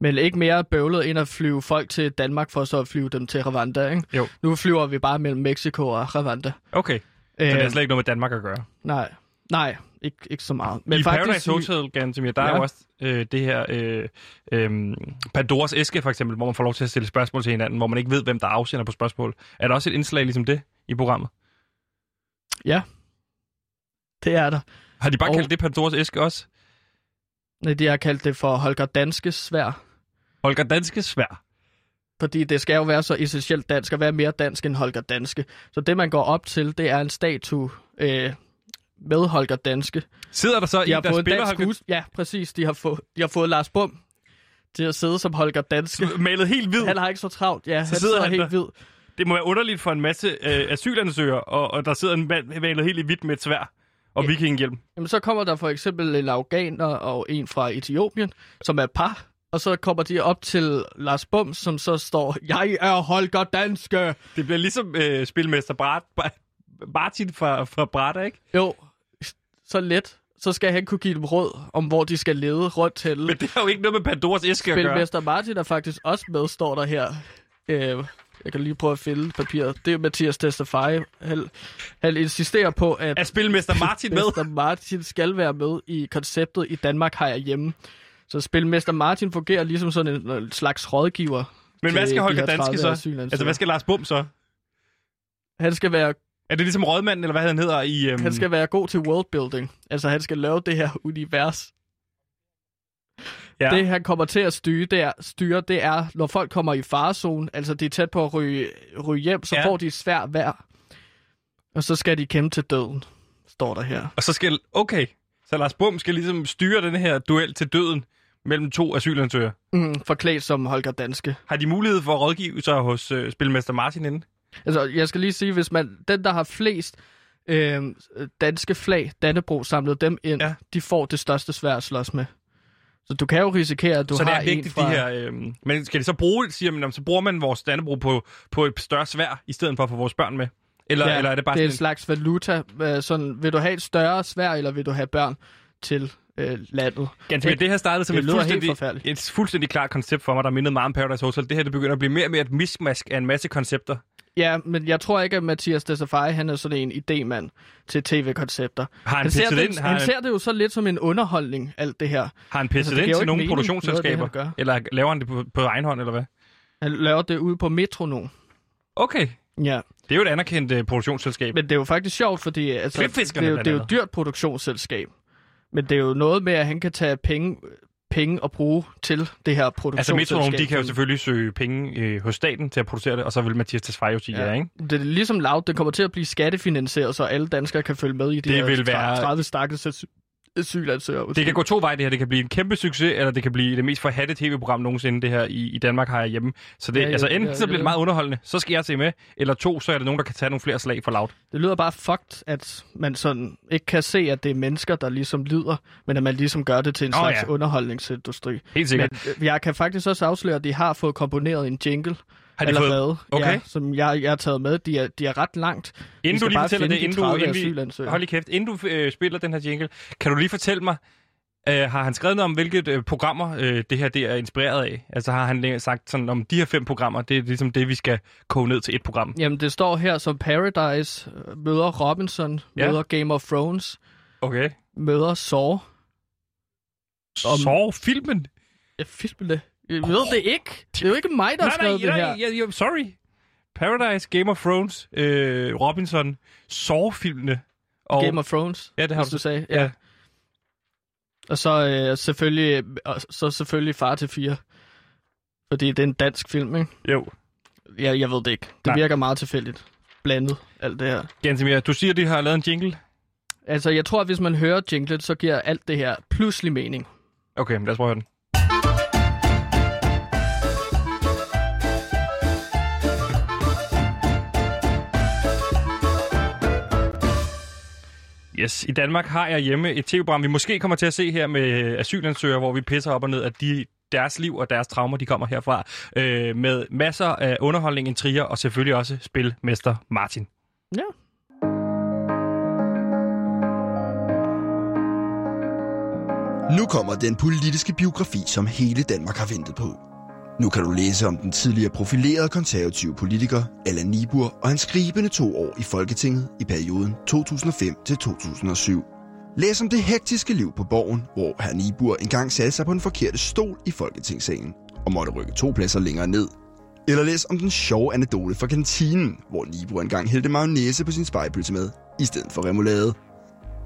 Men ikke mere bøvlet end at flyve folk til Danmark for så at flyve dem til Rwanda, ikke? Jo. Nu flyver vi bare mellem Mexico og Rwanda. Okay, så Øh, det er slet ikke noget med Danmark at gøre. Nej, nej, ikke, ikke så meget. Men I Paradise i- Hotel, Gantemir, der ja. er Ja. jo også øh, det her øh, øh, Pandoras æske, for eksempel, hvor man får lov til at stille spørgsmål til hinanden, hvor man ikke ved, hvem der afsender på spørgsmål. Er der også et indslag ligesom det i programmet? Det er der. Har de bare Og- kaldt det Pandoras æske også? Nej, De har kaldt det for Holger Danskes svær. Holger Danske svær. Fordi det skal jo være så essentielt dansk, og være mere dansk end Holger Danske. Så det, man går op til, det er en statue øh, med Holger Danske. Sidder der så De en, der spiller Holger skues... Ja, præcis. De har, fået, de har fået Lars Bum til at sidde som Holger Danske. malet helt hvid? Han har ikke så travlt. Ja, han sidder sidder, han helt der. hvid. Det må være underligt for en masse øh, asylansøgere, og, og der sidder en mand malet helt i hvidt med et svær og Ja. vikinghjelm. Jamen, så kommer der for eksempel en afghaner og en fra Etiopien, som er par. Og så kommer de op til Lars Bum, som så står, jeg er Holger Danske. Det bliver ligesom øh, spilmester Brat, Martin fra, fra Brata, ikke? Jo, så let. Så skal han kunne give dem råd om, hvor de skal lede rundt til. Men det har jo ikke noget med Pandoras æske at gøre. Spilmester Martin er faktisk også med, står der her. Øh, jeg kan lige prøve at finde papiret. Det er Mathias Testafari. Han, han insisterer på, at Er spilmester Martin med? Spilmester Martin skal være med i konceptet i Danmark har jeg hjemme. Så Spilmester Martin fungerer ligesom sådan en, en slags rådgiver. Men hvad skal Holger Danske 30 så? Altså, hvad skal Lars Bum så? Han skal være Er det ligesom rådmanden, eller hvad han hedder i... Øhm... Han skal være god til worldbuilding. Altså, han skal lave det her univers. ja. Det, han kommer til at styre, det er, styre, det er, når folk kommer i farezone, altså de er tæt på at ryge, ryge hjem, så Ja. får de et svært vejr. Og så skal de kæmpe til døden, står der her. Og så skal... Okay. Så Lars Bum skal ligesom styre den her duel til døden mellem to asylansøgere. Mm, forklædt som Holger Danske. Har de mulighed for at rådgive sig hos øh, spilmester Martin inden? Altså, jeg skal lige sige, hvis man, den, der har flest øh, danske flag, Dannebro, samlet dem ind, Ja. de får det største svær at slås med. Så du kan jo risikere, at du så det har er vigtigt, en fra... de her... Øh... Men skal de så bruge... Siger man, så bruger man vores Dannebro på, på et større svær, i stedet for at få vores børn med? Eller, ja, eller er det bare det er en sådan... slags valuta. Øh, Sådan, vil du have et større svær, eller vil du have børn til øh, landet. Ganske, det her startede som det et fuldstændig, et fuldstændig klart koncept for mig, der mindede meget om Paradise Hotel. Det her det begynder at blive mere og mere et mismask af en masse koncepter. Ja, men jeg tror ikke, at Mathias Desafai, han er sådan en idemand til tv-koncepter. Har han, Han, ser, pitchet ind? det, Har, han han, ser det jo så lidt som en underholdning, alt det her. har han altså, pitchet det ind til nogle mening, produktionsselskaber? noget det, Eller laver han det på, på egen hånd, eller hvad? Han laver det ude på Metronom. Okay. Ja, Det er jo et anerkendt uh, produktionsselskab. men det er jo faktisk sjovt, fordi altså, det, er jo, det er jo et dyrt produktionsselskab. Men det er jo noget med, at han kan tage penge, penge og bruge til det her Altså produktionsselskab. Metronom, de kan jo selvfølgelig søge penge øh, hos staten til at producere det, og så vil Mathias Tesfaye jo sige ja, ja ikke? Det er ligesom lavt. Det kommer til at blive skattefinansieret, så alle danskere kan følge med i de Det her vil være- 30 stakkels asylansøgere. Det kan gå to veje, det her. Det kan blive en kæmpe succes, eller det kan blive det mest forhatte tv-program nogensinde, det her i, i Danmark har jeg hjemme. Så det, Ja, ja, ja, altså enten ja, så bliver det ja. meget underholdende, så skal jeg se med, eller to, så er det nogen, der kan tage nogle flere slag for lavt. Det lyder bare fucked, at man sådan ikke kan se, at det er mennesker, der ligesom lider, men at man ligesom gør det til en Åh, slags ja. underholdningsindustri. Helt sikkert. Men øh, jeg kan faktisk også afsløre, at de har fået komponeret en jingle har de fået, allerede, Okay. ja, som jeg, jeg har taget med. De er, de er ret langt. Inden du lige fortæller det, de inden du, 30 inden vi, hold lige kæft, inden du øh, spiller den her jingle, kan du lige fortælle mig, øh, har han skrevet noget om, hvilket øh, programmer øh, det her det er inspireret af? Altså har han læ- sagt sådan, om de her fem programmer, det er ligesom det, vi skal koge ned til et program? Jamen, det står her som Paradise øh, møder Robinson, Ja. møder Game of Thrones, Okay. møder Saw. Om- Så filmen? Jeg filmer det. Jeg ved det ikke. Det er jo ikke mig, der har skrevet det her. nej, jeg, jeg, sorry. Paradise, Game of Thrones, øh, Robinson, Saw-filmene. Og, Game of Thrones, ja, det har du. du sagde. Ja. Og så øh, selvfølgelig, og så selvfølgelig Far til fire. Fordi det er en dansk film, ikke? Jo. Jeg, jeg ved det ikke. Det Nej. virker meget tilfældigt. Blandet, alt det her. Gansimir, du siger, at de har lavet en jingle? Altså, jeg tror, at hvis man hører jinglet, så giver alt det her pludselig mening. Okay, men lad os prøve at høre den. Yes, i Danmark har jeg hjemme et tv-program, vi måske kommer til at se her med asylansøgere, hvor vi pisser op og ned, at de, deres liv og deres traumer, de kommer herfra, øh, med masser af underholdning, intriger og selvfølgelig også spilmester Martin. Ja. Nu kommer den politiske biografi, som hele Danmark har ventet på. Nu kan du læse om den tidligere profilerede konservative politiker Allan Nibur og hans skribende to år i Folketinget i perioden 2005 til 2007. Læs om det hektiske liv på borgen, hvor herr Nibur engang satte sig på den forkerte stol i Folketingssalen og måtte rykke to pladser længere ned. Eller læs om den sjove anekdote fra kantinen, hvor Nibur engang hældte mayonnaise på sin spejpølse med, i stedet for remoulade.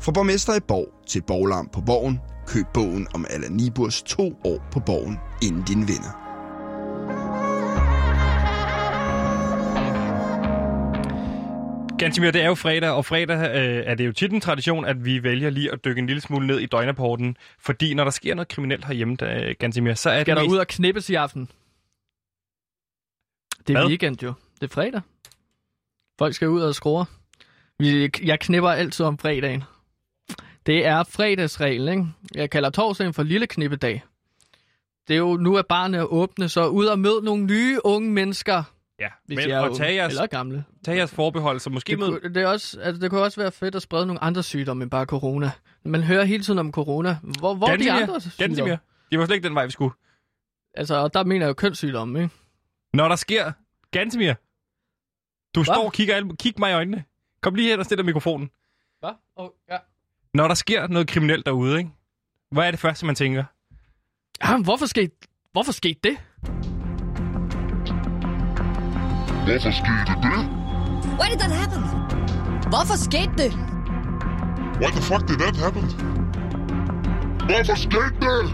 Fra borgmester i Borg til borglarm på Borgen, køb bogen om Allan Niburs to år på Borgen, inden din vinder. Gansimir, det er jo fredag, og fredag øh, er det jo tit en tradition, at vi vælger lige at dykke en lille smule ned i døgnrapporten. Fordi når der sker noget kriminelt herhjemme, der, Gansimir, så er Skal det der mest... ud og knippes i aften? Det er Hvad? weekend jo. Det er fredag. Folk skal ud og skrue. Vi- Jeg knipper altid om fredagen. Det er fredagsregel, ikke? Jeg kalder torsdagen for lille knippedag. Det er jo, nu er barnet åbne, så ud og mød nogle nye unge mennesker, Ja, hvis men de er og unge, tag jeres, eller gamle. tag jeres forbehold, så måske Det, med... kunne, det, er også, altså, det kunne også være fedt at sprede nogle andre sygdomme end bare corona. Man hører hele tiden om corona. Hvor, hvor er de Gansimir, andre Gansimir, sygdomme? det var slet ikke den vej, vi skulle. Altså, og der mener jeg jo kønssygdomme, ikke? Når der sker... Gansimir, du står og kigger, alle- kig mig i øjnene. Kom lige hen og stille mikrofonen. Hvad? Oh, ja. Når der sker noget kriminelt derude, ikke? Hvad er det første, man tænker? Jamen, hvorfor skete, hvorfor skete det? Hvorfor skete det? Why did that happen? Hvorfor skete det? Why the fuck did that happen? Hvorfor skete det?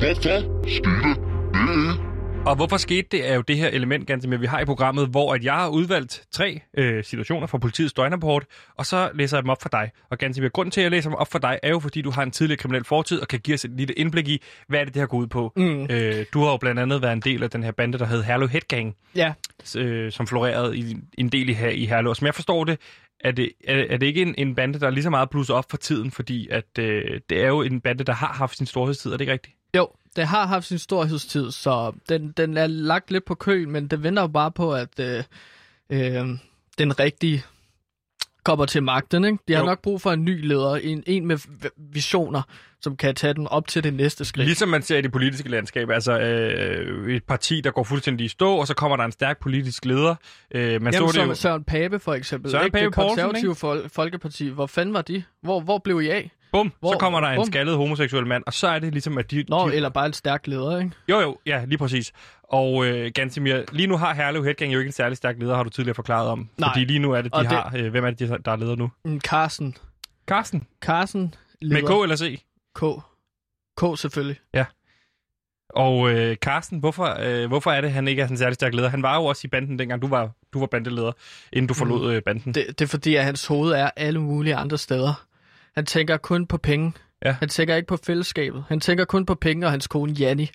Hvorfor skete det? Og hvorfor skete det, er jo det her element, Gansimir, vi har i programmet, hvor at jeg har udvalgt tre øh, situationer fra politiets døgnrapport, og så læser jeg dem op for dig. Og Gansimir, grunden til, at jeg læser dem op for dig, er jo, fordi du har en tidligere kriminel fortid, og kan give os et lille indblik i, hvad er det, det har gået ud på. Mm. Øh, du har jo blandt andet været en del af den her bande, der hed Herlev Headgang, Ja, øh, som florerede i en del i, her, i Herlev. Og Som jeg forstår det, er det, er, er det ikke en, en bande, der er lige så meget blusset op for tiden, fordi at, øh, det er jo en bande, der har haft sin storhedstid, er det ikke rigtigt? jo, det har haft sin storhedstid, så den, den er lagt lidt på køen, men det venter jo bare på, at øh, øh, den rigtige kommer til magten. Ikke? De har Jo. nok brug for en ny leder, en, en med visioner, som kan tage den op til det næste skridt. Ligesom man ser i det politiske landskab, altså øh, et parti, der går fuldstændig i stå, og så kommer der en stærk politisk leder. Øh, man så Jamen, det som jo... Søren Pape for eksempel. Søren ikke? Pape det Poulsen, konservative fol- Folkeparti. Hvor fanden var de? Hvor, hvor blev I af? Bum, så Hvor- kommer der en bum. skaldet homoseksuel mand, og så er det ligesom, at de... Nå, de eller bare en stærk leder, ikke? Jo, jo, ja, lige præcis. Og øh, Gansimir, lige nu har Herlev Headgang jo ikke en særlig stærk leder, har du tidligere forklaret om. Nej. Fordi lige nu er det, de Og det- har... Øh, hvem er det, de- der er leder nu? En Carsten. Carsten. Carsten Med leder. K eller C? K. K selvfølgelig. Og øh, Carsten, hvorfor, øh, hvorfor er det, han ikke er sådan en særlig stærk leder? Han var jo også i banden, dengang du var, du var bandeleder, inden du forlod øh, banden. Det, det er fordi, at hans hoved er alle mulige andre steder. Han tænker kun på penge. Ja. Han tænker ikke på fællesskabet. Han tænker kun på penge og hans kone Janni.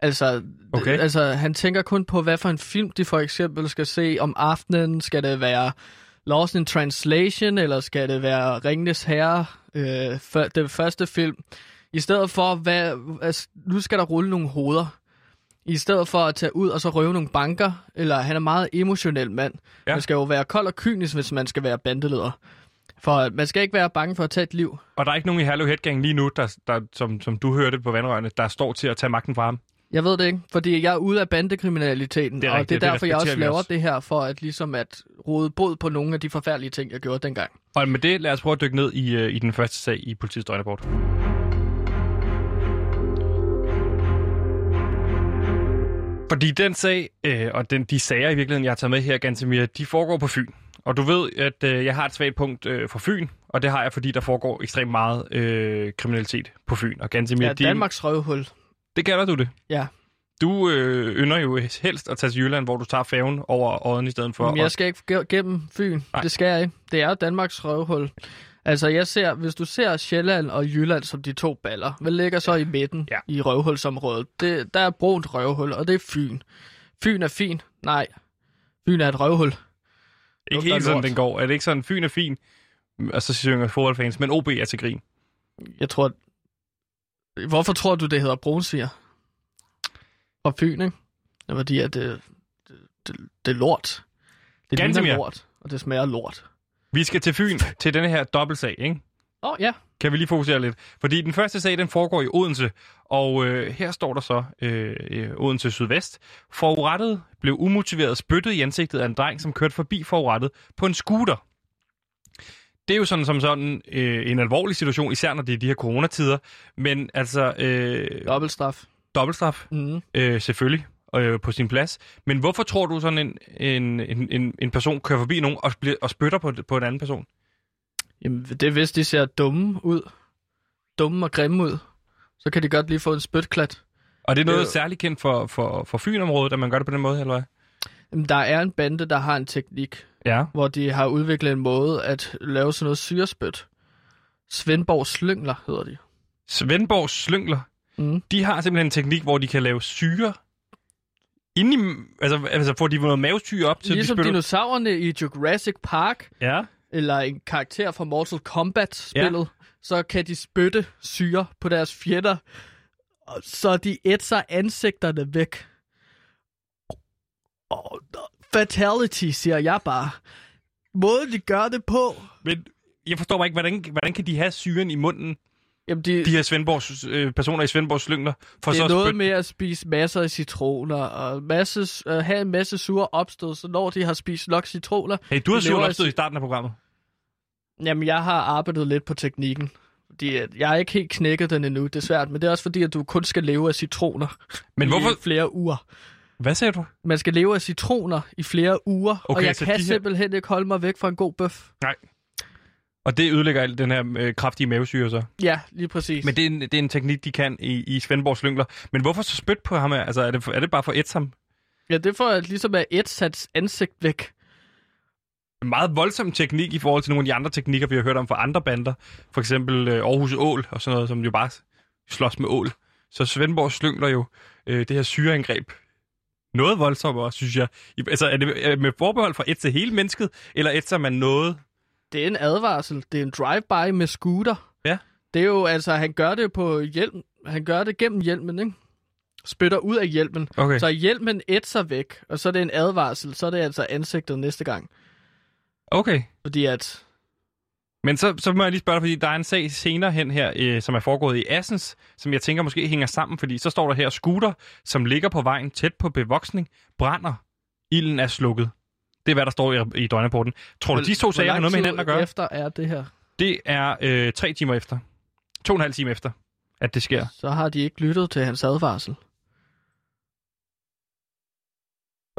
Altså, Okay. altså, han tænker kun på, hvad for en film de for eksempel skal se om aftenen. Skal det være Lost in Translation, eller skal det være Ringnes Herre, øh, for, den første film? I stedet for, hvad, altså, nu skal der rulle nogle hoveder. I stedet for at tage ud og så røve nogle banker, eller han er meget emotionel mand. Ja. Man skal jo være kold og kynisk, hvis man skal være bandeleder. For man skal ikke være bange for at tage et liv. Og der er ikke nogen i Herlev Headgang lige nu, der, der, som, som du hørte på vandrørene, der står til at tage magten fra ham. Jeg ved det ikke, fordi jeg er ude af bandekriminaliteten, Det er og rigtigt, det er det derfor, jeg også laver også. det her, for at ligesom at rode bod på nogle af de forfærdelige ting, jeg gjorde dengang. Og med det, lad os prøve at dykke ned i, øh, i den første sag i politiets døgnrapport. Fordi den sag, øh, og den, de sager i virkeligheden, jeg har taget med her, Gantemir, de foregår på Fyn. Og du ved, at øh, jeg har et svagt punkt øh, for Fyn, og det har jeg, fordi der foregår ekstremt meget øh, kriminalitet på Fyn. Og Gantemir, Ja, Danmarks røvhul. det kalder du det. Ja. Du øh, ynder jo helst at tage til Jylland, hvor du tager færgen over Odden i stedet for. Men jeg skal ikke ge- gennem Fyn. Nej. Nej. Det skal jeg ikke. Det er Danmarks røvhul. Altså, jeg ser, hvis du ser Sjælland og Jylland som de to baller, hvad ligger så i midten Ja. i røvhulsområdet? Det, der er brunt røvhul, og det er Fyn. Fyn er fin. Nej. Fyn er et røvhul. Ikke helt sådan, den går. Er det ikke sådan, Fyn er fin, og så synger fodboldfans, men OB er til grin? Jeg tror... Hvorfor tror du, det hedder brunsiger? Fra Fyn, ikke? Det er fordi, at det, det, det, det er lort. Det mere. lort, og det smager lort. Vi skal til Fyn til denne her dobbeltsag, ikke? Åh, oh, ja. Kan vi lige fokusere lidt? Fordi den første sag, den foregår i Odense, og øh, her står der så øh, øh, Odense Sydvest. Forurettet blev umotiveret spyttet i ansigtet af en dreng, som kørte forbi forurettet på en scooter. Det er jo sådan som sådan øh, en alvorlig situation, især når det er de her coronatider. Men altså, øh, Dobbeltstraf. dobbeltstraf, Mm. øh, selvfølgelig, øh, på sin plads. Men hvorfor tror du sådan en, en, en, en, en person kører forbi nogen og, bliver, og spytter på, på en anden person? Jamen, det er hvis de ser dumme ud. Dumme og grimme ud. Så kan de godt lige få en spytklat. Og det er noget Øh. særligt kendt for, for, for Fynområdet, at man gør det på den måde, eller hvad? Jamen, der er en bande, der har en teknik, Ja. hvor de har udviklet en måde at lave sådan noget syrespyt. Svendborg Slyngler hedder de. Svendborg Slyngler, Mm. de har simpelthen en teknik, hvor de kan lave syre inde i... Altså, altså får de noget mavesyre op til Ligesom de spytter? dinosaurerne i Jurassic Park, Ja. Eller en karakter fra Mortal Kombat-spillet, ja. så kan de spytte syre på deres fjender, så de ætser ansigterne væk. Oh, fatality, siger jeg bare. Måden de gør det på. Men jeg forstår bare ikke, hvordan, hvordan kan de have syren i munden, Jamen, de, de her Svendborgs, øh, personer i Svendborg Slyngler, for det så er at noget spytte? med at spise masser af citroner, og masse, uh, have en masse sure opstød, så når de har spist nok citroner... Hey, du har de lever sur af opstået ci- i starten af programmet. Jamen, jeg har arbejdet lidt på teknikken. Fordi jeg er ikke helt knækket den endnu, det er svært, men det er også fordi, at du kun skal leve af citroner Men i hvorfor... flere uger. Hvad sagde du? Man skal leve af citroner i flere uger, Okay, og jeg kan her- simpelthen ikke holde mig væk fra en god bøf. Og det ødelægger al den her øh, kraftige mavesyre så. Ja, lige præcis. Men det er, en, det er en teknik, de kan i, i Svendborg Slyngler. Men hvorfor så spyt på ham? Altså, er det, er det bare for et ham? Ja, det får at ligesom at et sats ansigt væk. En meget voldsom teknik i forhold til nogle af de andre teknikker, vi har hørt om fra andre bander. For eksempel øh, Aarhus Ål og sådan noget, som jo bare slås med ål. Så Svendborg Slyngler jo øh, det her syreangreb noget voldsommere, synes jeg. Altså, er det med forbehold fra et til hele mennesket, eller et til man noget? Det er en advarsel. Det er en drive-by med scooter. Ja. Det er jo, altså, han gør det på hjelm. Han gør det gennem hjelmen, ikke? Spytter ud af hjelmen. Okay. Så hjelmen ætser væk, og så er det en advarsel. Så er det altså ansigtet næste gang. Okay. Fordi at Men så, så må jeg lige spørge dig, fordi der er en sag senere hen her, øh, som er foregået i Assens, som jeg tænker måske hænger sammen, fordi så står der her, scooter, som ligger på vejen tæt på bevoksning, brænder. Ilden er slukket. Det er, hvad der står i, i døgnrapporten. Tror du, de to Hvor sager har noget med hinanden at gøre? efter er det her? Det er øh, tre timer efter. To og en halv time efter, at det sker. Så har de ikke lyttet til hans advarsel.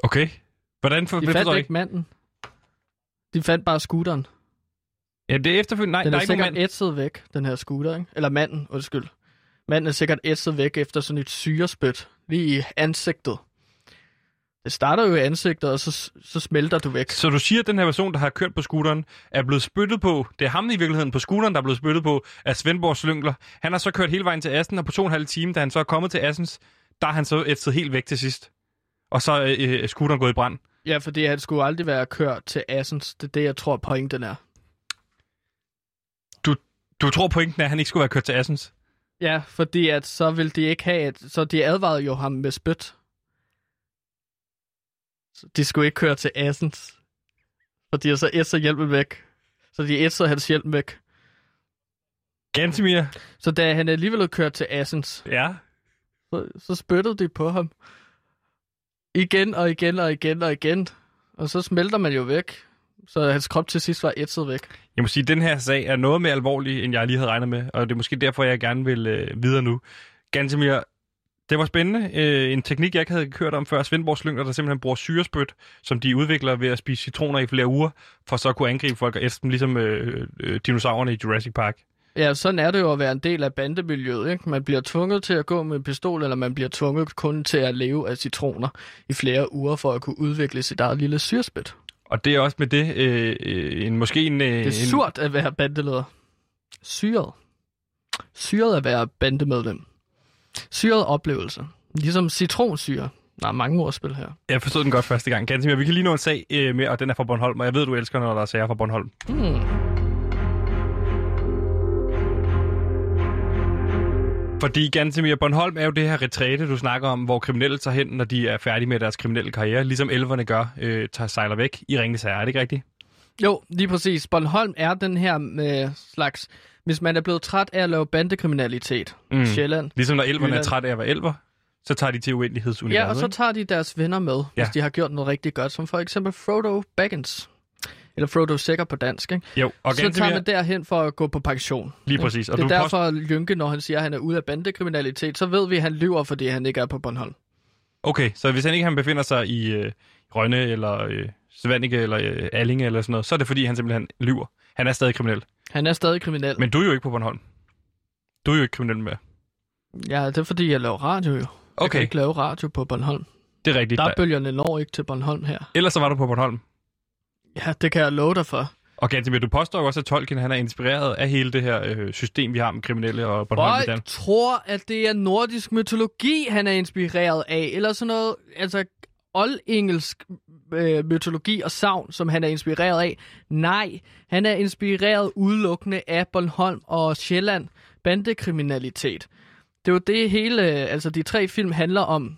Okay. Hvordan for, De fandt ikke manden. De fandt bare scooteren. Ja, det er efterfølgende. Nej, Den der er er ikke nogen sikkert ætset væk, den her scooter, ikke? Eller manden, undskyld. Manden er sikkert ætset væk efter sådan et syrespyt lige i ansigtet. Det starter jo i ansigtet, og så, så smelter du væk. Så du siger, at den her person, der har kørt på scooteren, er blevet spyttet på, det er ham i virkeligheden på scooteren, der er blevet spyttet på af Svendborg Slyngler. Han har så kørt hele vejen til Assen, og på to og en halv time, da han så er kommet til Assens, der er han så ætset helt væk til sidst. Og så øh, er scooteren gået i brand. Ja, fordi han skulle aldrig være kørt til Assens. Det er det, jeg tror, pointen er. Du tror pointen er, at han ikke skulle være kørt til Assens? Ja, fordi at så vil de ikke have et... Så de advarede jo ham med spyt. Så de skulle ikke køre til Assens. Fordi så ætser hjelmen væk. Så de ætser hans hjelm væk. Gantemir? Så da han alligevel kørt til Assens, Ja. så, så spyttede de på ham. Igen og igen og igen og igen. Og så smelter man jo væk. Så hans krop til sidst var ætset væk. Jeg må sige, at den her sag er noget mere alvorlig, end jeg lige havde regnet med, og det er måske derfor, jeg gerne vil øh, videre nu. Gantemir, det var spændende. Øh, en teknik, jeg ikke havde kørt om før. Svendborgs Lyngder, der simpelthen bruger syrespyt, som de udvikler ved at spise citroner i flere uger, for så at kunne angribe folk og æste dem, ligesom øh, øh, dinosaurerne i Jurassic Park. Ja, sådan er det jo at være en del af bandemiljøet. Ikke? Man bliver tvunget til at gå med en pistol, eller man bliver tvunget kun til at leve af citroner i flere uger, for at kunne udvikle sit eget lille syrespyt. Og det er også med det øh, en, måske en... Øh, Det er surt at være bandeleder. Syret. Syret at være bandemedlem. Syret oplevelse. Ligesom citronsyre. Der er mange ordspil her. Jeg forstod den godt første gang. Gantemir, vi kan lige nå en sag øh, med, og den er fra Bornholm, og jeg ved, du elsker, når der er sager fra Bornholm. Hmm. Fordi Gantemir, Bornholm er jo det her retræte, du snakker om, hvor kriminelle tager hen, når de er færdige med deres kriminelle karriere, ligesom elverne gør, øh, tager sejler væk i Ringnes Herre. Er det ikke rigtigt? Jo, lige præcis. Bornholm er den her øh, slags... Hvis man er blevet træt af at lave bandekriminalitet. Mm. Sjælland. Ligesom når elverne er Jylland. trætte af at være elver, så tager de til uendelighedsuniverset. Ja, og så tager de deres venner med. Ja. hvis de har gjort noget rigtig godt, som for eksempel Frodo Baggins. Eller Frodo Sikker på dansk, ikke? Jo, og så tager man derhen for at gå på pension. lige præcis. Og det er du derfor, at Jynke, når han siger, at han er ude af bandekriminalitet, så ved vi, at han lyver, fordi han ikke er på Bornholm. Okay, så hvis han ikke han befinder sig i øh, Rønne, eller øh, Svanike, eller øh, Allinge, eller sådan noget, så er det fordi, han simpelthen lyver. Han er stadig kriminel. Han er stadig kriminel. Men... Du er jo ikke på Bornholm. Du er jo ikke kriminel med. Ja, det er fordi, jeg laver radio jo. Jeg kan Okay, ikke lave radio på Bornholm. det er rigtigt. Der er Der... bølgerne når ikke til Bornholm her. Ellers så var du på Bornholm. Ja, det kan jeg love dig for. Og Gantemir, du påstår jo også, at Tolkien han er inspireret af hele det her øh, system, vi har med kriminelle og Bornholm. Folk tror, at det er nordisk mytologi, han er inspireret af, eller sådan noget, altså oldengelsk øh, mytologi og savn, som han er inspireret af. Nej, han er inspireret udelukkende af Bornholm og Sjælland bandekriminalitet. Det er jo det hele, altså de tre film handler om.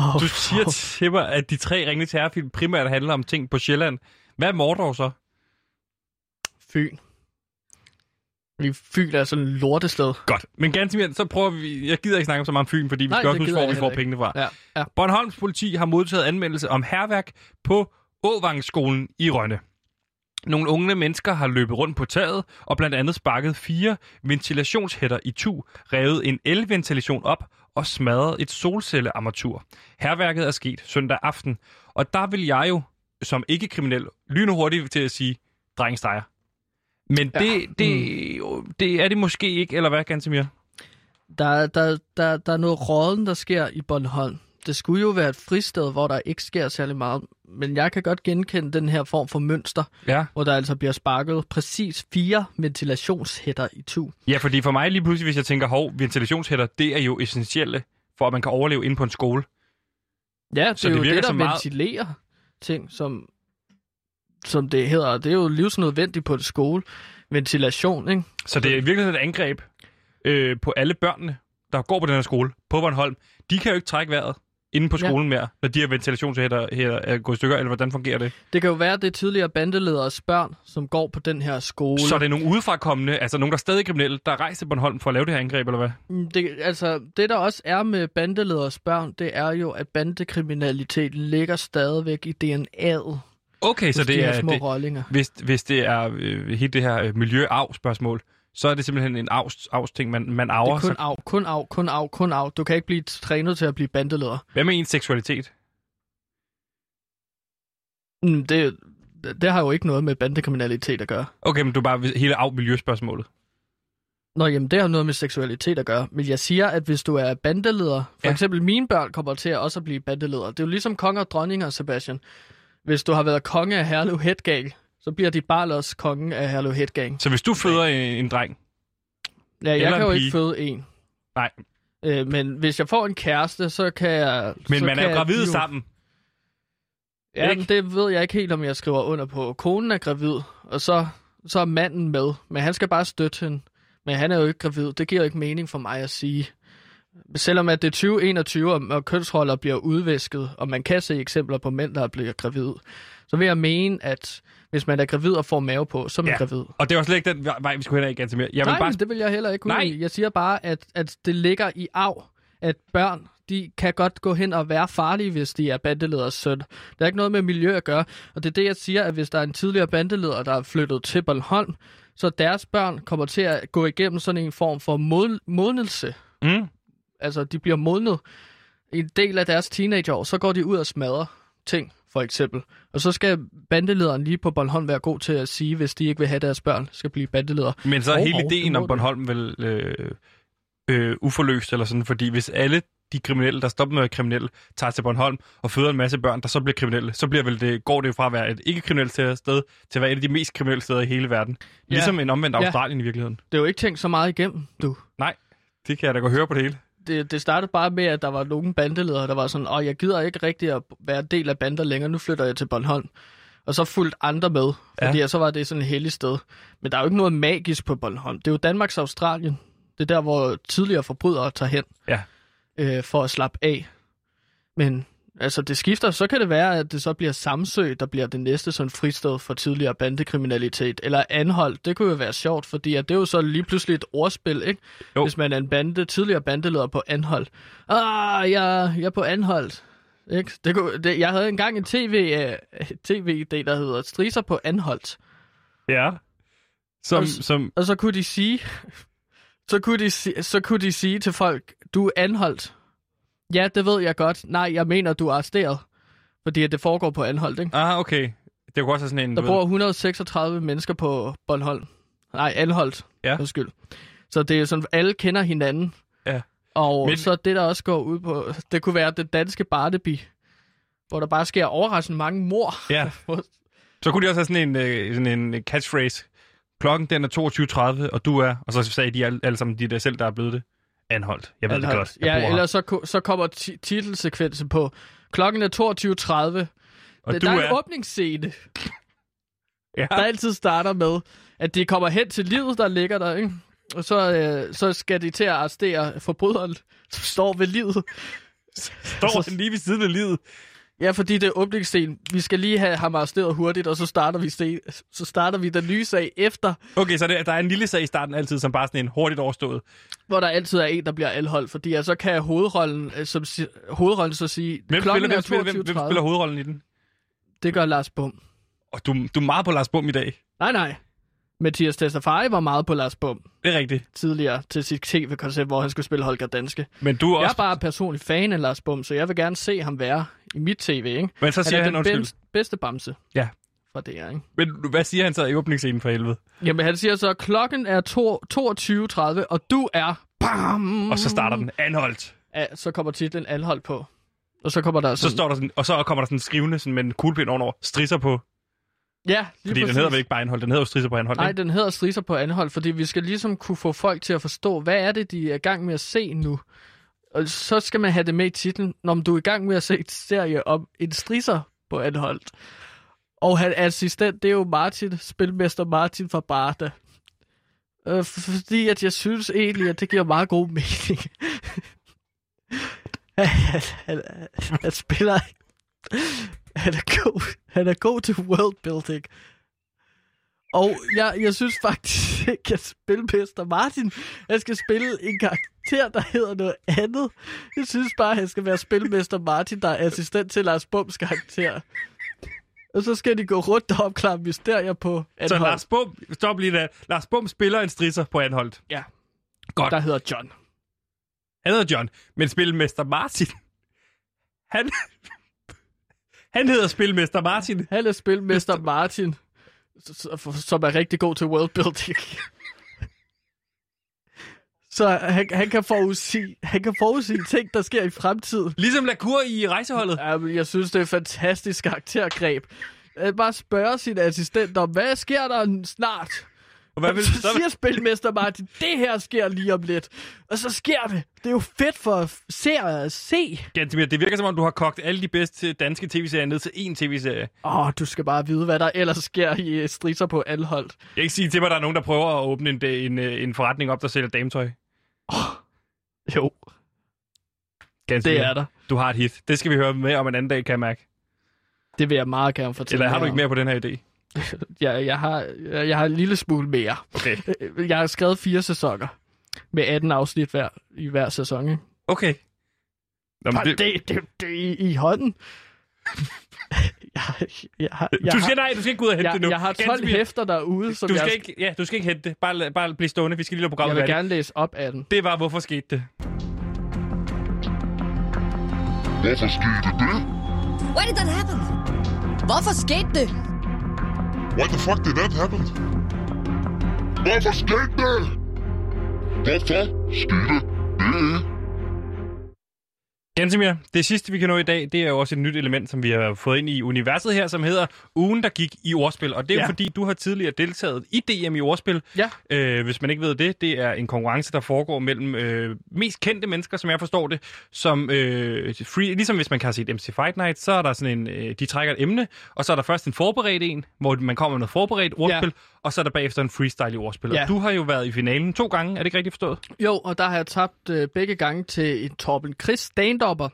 Oh, Du siger til mig, at de tre Ringende Terrorfilm primært handler om ting på Sjælland. Hvad er Mordor så? Fyn. Fordi Fyn er sådan lortested. Godt. Men Gantemir, så prøver vi... Jeg gider ikke snakke så meget om Fyn, fordi vi Nej, skal også huske, hvor vi får ikke. pengene fra. Ja, ja. Bornholms politi har modtaget anmeldelse om herværk på Åvangsskolen i Rønne. Nogle unge mennesker har løbet rundt på taget og blandt andet sparket fire ventilationshætter i tu, revet en elventilation op og smadret et solcellearmatur. Herværket er sket søndag aften, og der vil jeg jo som ikke-kriminel lyne hurtigt til at sige, drengesteger. Men Ja. det, det, jo, det er det måske ikke, eller hvad, Gantemir? Der, der, der, der er noget råden, der sker i Bornholm. Det skulle jo være et fristed, hvor der ikke sker særlig meget. Men jeg kan godt genkende den her form for mønster, Ja. hvor der altså bliver sparket præcis fire ventilationshætter i tu. Ja, fordi for mig lige pludselig, hvis jeg tænker, hov, ventilationshætter, det er jo essentielle for, at man kan overleve inde på en skole. Ja, det Så er det jo virker det, der meget- ventilerer ting, som, som det hedder. Det er jo livsnødvendigt på en skole. Ventilation, ikke? Så det er virkelig et angreb øh, på alle børnene, der går på den her skole på Bornholm. De kan jo ikke trække vejret. Inde på Ja. skolen mere, når de her ventilationshætter her er gået i stykker, eller hvordan fungerer det? Det kan jo være, at det er tidligere bandelederes børn, som går på den her skole. Så er det nogle udefrakommende, altså nogen, der er stadig kriminelle, der er rejst til Bornholm for at lave det her angreb, eller hvad? Mm, Det, altså, det der også er med bandelederes børn, det er jo, at bandekriminalitet ligger stadigvæk i DNA'et Okay, så de det her er, små det, rollinger. hvis, hvis det er øh, hele det her øh, miljøarv-spørgsmål, så er det simpelthen en avs, avs-ting, man, man Det arver. er kun Så, af, kun af, kun af, kun af. Du kan ikke blive trænet til at blive bandeleder. hvad med ens seksualitet? Mm, det, det har jo ikke noget med bandekriminalitet at gøre. Okay, men du er bare hele af-miljøspørgsmålet. Nå, jamen, det har noget med seksualitet at gøre. Men jeg siger, at hvis du er bandeleder, for Ja. eksempel mine børn kommer til at også blive bandeleder. Det er jo ligesom konger og dronninger, Sebastian. Hvis du har været konge af Herlev Headgang, så bliver dit barn også konge af Herlev Headgang. Så hvis du føder en, en dreng, Ja, jeg kan jo pige. ikke føde en. Nej. Øh, men hvis jeg får en kæreste, så kan jeg... men så man kan er jo gravid blive- sammen. Ja, men det ved jeg ikke helt, om jeg skriver under på. Konen er gravid, og så, så er manden med. Men han skal bare støtte hende. Men han er jo ikke gravid. Det giver jo ikke mening for mig at sige. Selvom at det er 2021, og, kønsroller bliver udvæsket, og man kan se eksempler på mænd, der bliver gravid, så vil jeg mene, at hvis man er gravid og får mave på, så er man Ja. gravid. Og det er også slet ikke den vej, vi skulle hen ad, ganske mere. Jeg vil Nej, bare... det vil jeg heller ikke ud Nej. Jeg siger bare, at, at det ligger i arv, at børn de kan godt gå hen og være farlige, hvis de er bandeleders søn. Der er ikke noget med miljø at gøre. Og det er det, jeg siger, at hvis der er en tidligere bandeleder, der er flyttet til Bornholm, så deres børn kommer til at gå igennem sådan en form for mod, modnelse. Mm. Altså, de bliver modnet en del af deres teenageår, så går de ud og smadrer ting, for eksempel. Og så skal bandelederen lige på Bornholm være god til at sige, hvis de ikke vil have deres børn, skal blive bandeledere. Men så er Hov, hele ideen om. Bornholm vel øh, øh, uforløst, eller sådan, fordi hvis alle de kriminelle, der stopper med at være kriminelle, tager til Bornholm og føder en masse børn, der så bliver kriminelle, så bliver vel det, går det jo fra at være et ikke-kriminelt sted til at være et af de mest kriminelle steder i hele verden. Ja. Ligesom en omvendt Ja. Australien i virkeligheden. Det er jo ikke tænkt så meget igennem, du. Det kan jeg da godt høre på det hele. Det, det startede bare med, at der var nogle bandeledere, der var sådan, åh, jeg gider ikke rigtig at være del af bander længere, nu flytter jeg til Bornholm. Og så fulgte andre med, fordi ja. så var det sådan et heldigt sted. Men der er jo ikke noget magisk på Bornholm. Det er jo Danmarks Australien. Det er der, hvor tidligere forbrydere tager hen Ja. øh, for at slappe af. Men altså, det skifter. Så kan det være, at det så bliver Samsø, der bliver det næste sådan fristed for tidligere bandekriminalitet. Eller Anholdt. Det kunne jo være sjovt, fordi at det er jo så lige pludselig et ordspil, ikke? Jo. Hvis man er en bande, tidligere bandeleder på Anholdt. Ah, jeg, jeg er på Anholdt. Ikke? Det kunne, det, jeg havde engang en tv, uh, tv-idé, der hedder Striser på Anholdt. Ja. Som, Og- som, Og så kunne de sige, så kunne de, så kunne de sige til folk, du er anholdt. Ja, det ved jeg godt. Nej, jeg mener, du er arresteret. Fordi det foregår på Anholdt, ikke? ah, okay. Det kunne også sådan en, Der bor ved, 136 mennesker på Bornholm. Nej, Anholdt. Ja. Undskyld. Så det er sådan, alle kender hinanden. Ja. Og Men- så det, der også går ud på, det kunne være det danske Barnaby, hvor der bare sker overraskende mange mor. Ja. Så kunne de også have sådan en, øh, sådan en catchphrase. Klokken den er 22.30, og du er... Og så sagde de alle, alle sammen, de der selv, der er blevet det. Anholdt. Jeg ved det godt. Jeg Ja, eller så, så kommer ti- titelsekvensen på, klokken er 22.30. og der, der er en er... åbningsscene, Ja. der altid starter med, at de kommer hen til livet, der ligger der, ikke? Og så, øh, så skal de til at arrestere forbryderen, som står ved livet. Står han lige ved siden af livet. Ja, fordi det er åbningsscenen. Vi skal lige have ham arresteret hurtigt, og så starter vi, sten, så starter vi den nye sag efter, Okay, så det, der er en lille sag i starten altid, som bare sådan en hurtigt overstået. hvor der altid er en, der bliver anholdt. Fordi så kan hovedrollen, øh, som, hovedrollen så sige, Hvem spiller, hvem, er spiller, hvem, hvem 22.30. spiller hovedrollen i den? Det gør Lars Bum. Og du, du er meget på Lars Bum i dag. Nej, nej. Mathias Testafari var meget på Lars Bum Det er rigtigt. tidligere til sit tv-koncept, hvor han skulle spille Holger Danske. Men du er Jeg er også... bare personlig fan af Lars Bum, så jeg vil gerne se ham være i mit tv, ikke? Men så siger han han, er undskyld. den bedste, bedste bamse. Ja. Fra det her, ikke? Men hvad siger han så i åbningsscenen for helvede? Jamen, han siger så, klokken er to- 22.30, og du er... Bam! Og så starter den anholdt. Ja, så kommer titlen anholdt på. Og så kommer der Så sådan... står der sådan, og så kommer der sådan en skrivende sådan med en kuglepind ovenover, strisser på. Ja, lige Fordi præcis. den hedder vel ikke bare anholdt, den hedder jo strisser på anholdt, Nej, ikke? den hedder Strisser på anhold, fordi vi skal ligesom kunne få folk til at forstå, hvad er det, de er i gang med at se nu. Og så skal man have det med i titlen, når du er i gang med at se et serie om en strisser på anholdt. Og han assistent, det er jo Martin, spilmester Martin fra Barda. Øh, fordi at jeg synes egentlig, at det giver meget god mening. han, han, han spiller... Han er god, han er god til worldbuilding. Og jeg, jeg synes faktisk ikke, at spilmester Martin, han skal spille en karakter, der hedder noget andet. Jeg synes bare, at han skal være spilmester Martin, der er assistent til Lars Bums karakter. Og så skal de gå rundt og opklare mysterier på Så Anholdt. Lars Bum, stop lige der. Lars Bum spiller en strisser på Anholdt. Ja, Godt. der hedder John. Han hedder John, men spilmester Martin, han, han hedder spilmester Martin. Han er spilmester Martin, som er rigtig god til worldbuilding. Så han, han, kan forudsige, han kan forudsige ting, der sker i fremtiden. Ligesom Lacour i rejseholdet. Ja, men jeg synes, det er et fantastisk karaktergreb. At bare spørge sin assistent om, hvad sker der snart? Og hvad vil, så så, siger spilmester Martin, det her sker lige om lidt. Og så sker det. Det er jo fedt for seere at se. Gantemir, det virker som om, du har kogt alle de bedste danske tv-serier ned til én tv-serie. Åh, oh, du skal bare vide, hvad der ellers sker i øh, strisser på Anholdt. Jeg kan ikke sige til mig, at der er nogen, der prøver at åbne en, en, øh, en forretning op, der sælger dametøj. Jo, Gantemir, det er der. Du har et hit. Det skal vi høre med om en anden dag, kan jeg mærke. Det vil jeg meget gerne fortælle Eller har du ikke mere på den her idé? Jeg, jeg, har, jeg, jeg har en lille smule mere. Okay. Jeg har skrevet fire sæsoner. Med 18 afsnit hver, i hver sæson. Ikke? Okay. Nå, men Det, det, det, det er i, i hånden. jeg, jeg, har- jeg, du har- skal, nej, du skal ikke gå ud og hente jeg, det nu. jeg har 12 Gantemir, hæfter derude, som Du jeg, skal ikke, ja, du skal ikke hente det. Bare, bare blive stående. Vi skal lige lade programmet jeg vil gerne læse op af den. Det var, hvorfor skete det? Hvorfor skete det? Why did that happen? Hvorfor skete det? Why the fuck did that happen? Hvorfor skete det? Hvorfor skete det? Sidste, vi kan nå i dag, det er jo også et nyt element, som vi har fået ind i universet her, som hedder ugen, der gik i ordspil. Og det er ja. Ja. jo fordi, du har tidligere deltaget i DM i ordspil. Ja. Øh, hvis man ikke ved det, det er en konkurrence, der foregår mellem øh, mest kendte mennesker, som jeg forstår det, som øh, free, ligesom hvis man kan have set MC Fight Night, så er der sådan en, øh, de trækker et emne, og så er der først en forberedt en, hvor man kommer med noget forberedt ordspil, ja. Og så er der bagefter en freestyle i ordspil. Ja. Og du har jo været i finalen to gange, er det ikke rigtigt forstået? Jo, og der har jeg tabt øh, begge gange til en Torben Chris stand Og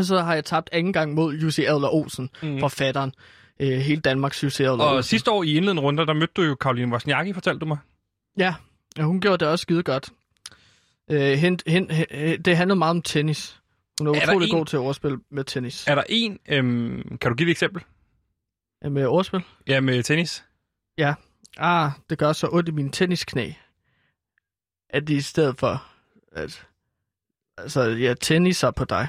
så har jeg tabt anden gang mod Jussi Adler Olsen, mm. forfatteren. Øh, hele Danmarks Jussi Adler Og Olsen. sidste år i indledende runder, der mødte du jo Karoline Wozniacki, fortalte du mig. Ja, ja, hun gjorde det også skide godt. Øh, hent, hent, hent, det handlede meget om tennis. Hun er, Er utrolig en- god til at overspille med tennis. Er der en, øhm, kan du give et eksempel? Ja. Med overspil? Ja, med tennis. Ah, det gør så ondt i mine tennisknæ. At de i stedet for, at altså, jeg tenniser på dig,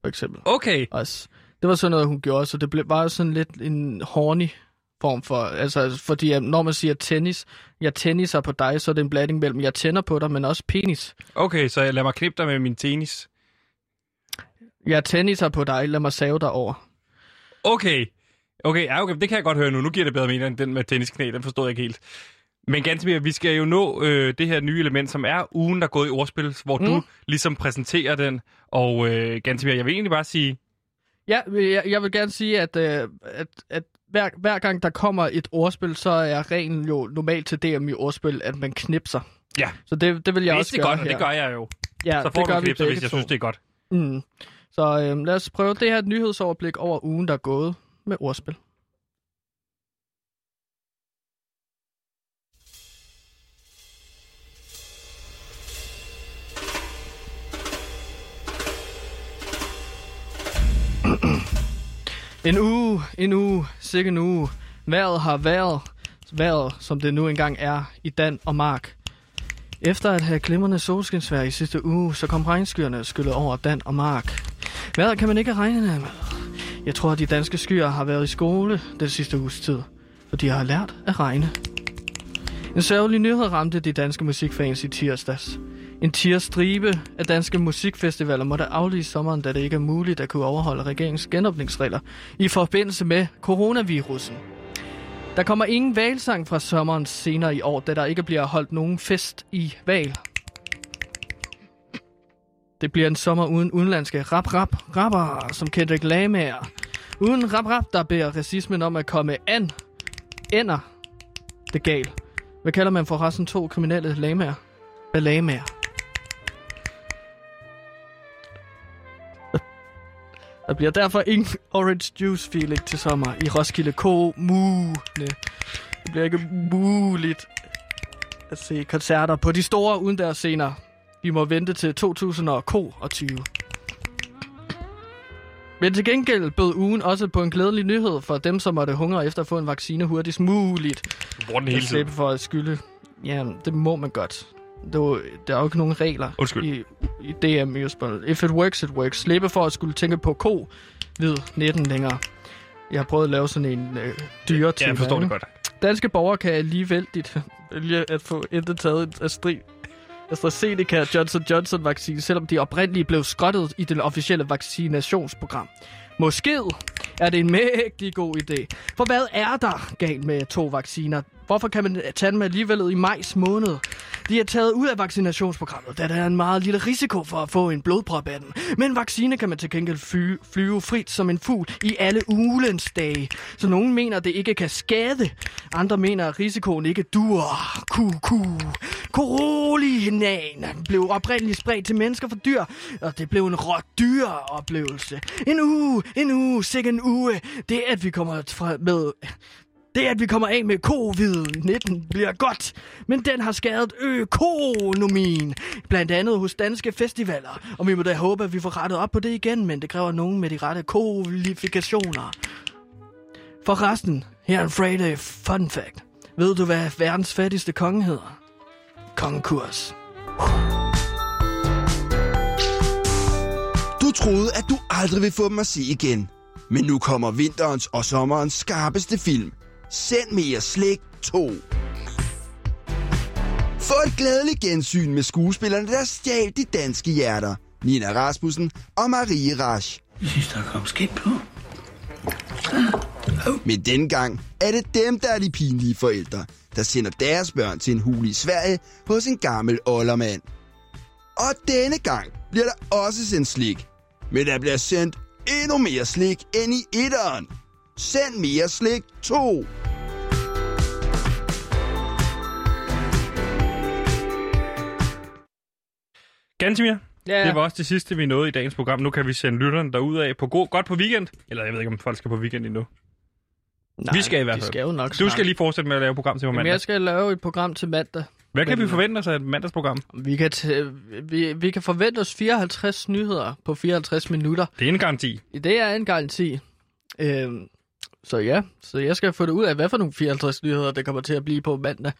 for eksempel. Okay. Også. Det var sådan noget, hun gjorde, så det blev bare sådan lidt en horny form for, altså fordi at når man siger tennis, jeg tenniser på dig, så er det en blanding mellem, jeg tænder på dig, men også penis. Okay, så lad mig knippe dig med min tennis. Jeg tenniser på dig, lad mig save dig over. Okay. Okay, ja, okay, det kan jeg godt høre nu. Nu giver det bedre mening end den med tennisknæ. Den forstod jeg ikke helt. Men ganske mere, vi skal jo nå øh, det her nye element, som er ugen, der er gået i ordspil, hvor mm. du ligesom præsenterer den. Og øh, ganske mere, jeg vil egentlig bare sige, Ja, jeg, jeg vil gerne sige, at, øh, at, at hver, hver gang der kommer et ordspil, så er reglen jo normalt til DM i ordspil, at man knipser. ja, Så det, det vil jeg hvis også det er gøre godt, her. det gør jeg jo. ja, Så får det du gør vi knipser, hvis jeg to. synes, det er godt. Mm. Så øh, lad os prøve det her nyhedsoverblik over ugen, der er gået med ordspil. En uge, en uge, sikke en uge. Vejret har været, været som det nu engang er i Dan og Mark. Efter at have glimrende solskinsvær i sidste uge, så kom regnskyerne skyllet over Dan og Mark. Vejret kan man ikke regne med. Jeg tror, at de danske skyer har været i skole den sidste uges tid, for de har lært at regne. En sørgelig nyhed ramte de danske musikfans i tirsdags. En tierstribe af danske musikfestivaler måtte aflyse sommeren, da det ikke er muligt at kunne overholde regeringens genåbningsregler i forbindelse med coronavirusen. Der kommer ingen valsang fra sommeren senere i år, da der ikke bliver holdt nogen fest i Val. Det bliver en sommer uden udenlandske rap-rap rapper som Kendrick Lamar. Uden rap-rap, der beder racismen om at komme an. Ender. Det er gal. Hvad kalder man for resten to kriminelle lamaer? Balamaer. Der bliver derfor ingen orange juice feeling til sommer i Roskilde Kommune. Det bliver ikke muligt at se koncerter på de store udendørs scener. Vi må vente til 2022. Men til gengæld bød ugen også på en glædelig nyhed for dem, som måtte hungre efter at få en vaccine hurtigst muligt. Du bruger den hele At tiden. for at skylde. Ja, det må man godt. Er jo, der er jo ikke nogen regler Undskyld. i, i DM Jesper. If it works, it works. Slippe for at skulle tænke på ko ved 19 længere. Jeg har prøvet at lave sådan en øh, dyre Ja, jeg forstår det godt. Danske borgere kan alligevel dit vælge at få intet taget af strid AstraZeneca og Johnson Johnson vaccine, selvom de oprindeligt blev skrottet i det officielle vaccinationsprogram. Måske er det en mægtig god idé. For hvad er der galt med to vacciner? Hvorfor kan man tage dem alligevel i majs måned? De er taget ud af vaccinationsprogrammet, da der er en meget lille risiko for at få en blodprop af den. Men vaccine kan man til gengæld fly, flyve frit som en fugl i alle ulens dage. Så nogen mener, det ikke kan skade. Andre mener, at risikoen ikke dur. Ku, ku. Blev oprindeligt spredt til mennesker for dyr, og det blev en råt dyr oplevelse. En uge, en uge, sikkert en uge. Det at vi kommer fra med det, at vi kommer af med covid-19, bliver godt, men den har skadet økonomien, blandt andet hos danske festivaler. Og vi må da håbe, at vi får rettet op på det igen, men det kræver nogen med de rette kvalifikationer. For resten, her er en Friday fun fact. Ved du, hvad verdens fattigste konge hedder? Konkurs. Du troede, at du aldrig ville få dem at se igen. Men nu kommer vinterens og sommerens skarpeste film. Send mere slik 2. Få et glædeligt gensyn med skuespillerne, der stjal de danske hjerter. Nina Rasmussen og Marie Rasch. Jeg synes, der kom skidt på. Men dengang er det dem, der er de pinlige forældre, der sender deres børn til en hul i Sverige hos en gammel oldermand. Og denne gang bliver der også sendt slik. Men der bliver sendt endnu mere slik end i etteren. Send mere slik 2. Gansimir, Ja, det var også det sidste, vi nåede i dagens program. Nu kan vi sende lytterne derud af på god, godt på weekend. Eller jeg ved ikke, om folk skal på weekend endnu. Nej, vi skal i hvert fald. skal jo nok Du snart. skal lige fortsætte med at lave program til på Jamen, mandag. jeg skal lave et program til mandag. Hvad kan Men- vi forvente os af et mandagsprogram? Vi kan, t- vi, vi kan forvente os 54 nyheder på 54 minutter. Det er en garanti. Det er en garanti. Øhm, så ja, så jeg skal få det ud af, hvad for nogle 54 nyheder, det kommer til at blive på mandag.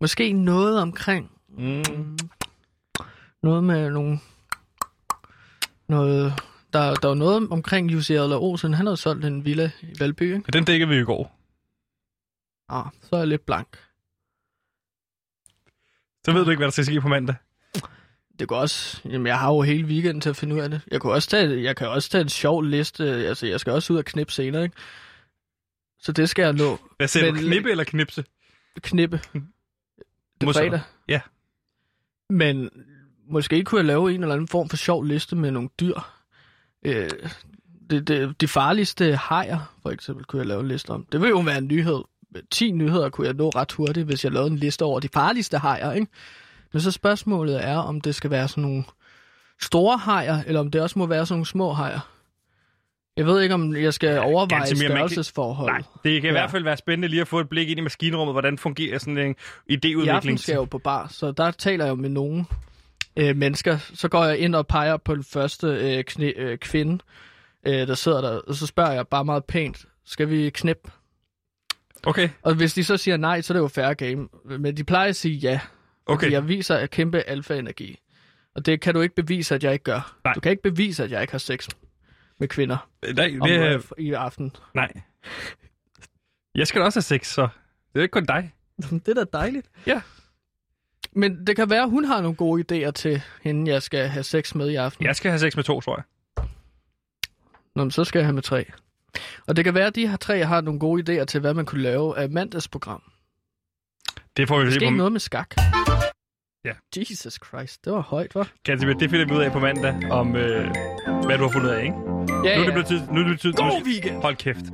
Måske noget omkring... Mm. Noget med nogle... Noget... Der, der var noget omkring Jussi Adler Olsen. Han havde solgt en villa i Valby, ikke? Den dækkede vi i går. Ah, så er jeg lidt blank. Så ved du ikke, hvad der skal ske på mandag. Det går også... Jamen, jeg har jo hele weekenden til at finde ud af det. Jeg kan også tage, jeg kan også tage en sjov liste. Altså, jeg skal også ud og knippe senere, ikke? Så det skal jeg nå. Hvad siger du? Men- Knippe eller knipse? Knippe. Det er fredag. Ja. Men måske kunne jeg lave en eller anden form for sjov liste med nogle dyr. Øh, det, det, de farligste hajer, for eksempel, kunne jeg lave en liste om. Det vil jo være en nyhed. 10 nyheder kunne jeg nå ret hurtigt, hvis jeg lavede en liste over de farligste hajer, ikke? Men så spørgsmålet er, om det skal være sådan nogle store hajer, eller om det også må være sådan nogle små hajer. Jeg ved ikke, om jeg skal overveje kan- størrelsesforhold. Nej, det kan i Ja. hvert fald være spændende lige at få et blik ind i maskinrummet, hvordan fungerer sådan en I aften idéudvikling. skal jeg jo på bar, så der taler jeg jo med nogle øh, mennesker. Så går jeg ind og peger på den første øh, kne, øh, kvinde, øh, der sidder der, og så spørger jeg bare meget pænt, skal vi knip? Okay, Og hvis de så siger nej, så er det jo fair game. Men de plejer at sige ja, okay. jeg viser at kæmpe alfa-energi. Og det kan du ikke bevise, at jeg ikke gør. Nej. Du kan ikke bevise, at jeg ikke har sex med kvinder Nej, om, det, øh, er- i aften. nej. Jeg skal da også have sex, så det er ikke kun dig. det er da dejligt. Ja. Men det kan være, at hun har nogle gode idéer til hende, jeg skal have sex med i aften. Jeg skal have sex med to, tror jeg. Nå, men så skal jeg have med tre. Og det kan være, at de her tre har nogle gode idéer til, hvad man kunne lave af mandagsprogram. Det får vi se på noget med skak. Ja. Jesus Christ, det var højt, hva'? Gansimir, det finder vi ud af på mandag, om øh, hvad du har fundet af, ikke? Ja, Nu er det blevet tid, nu er det tid til God weekend! Hold kæft.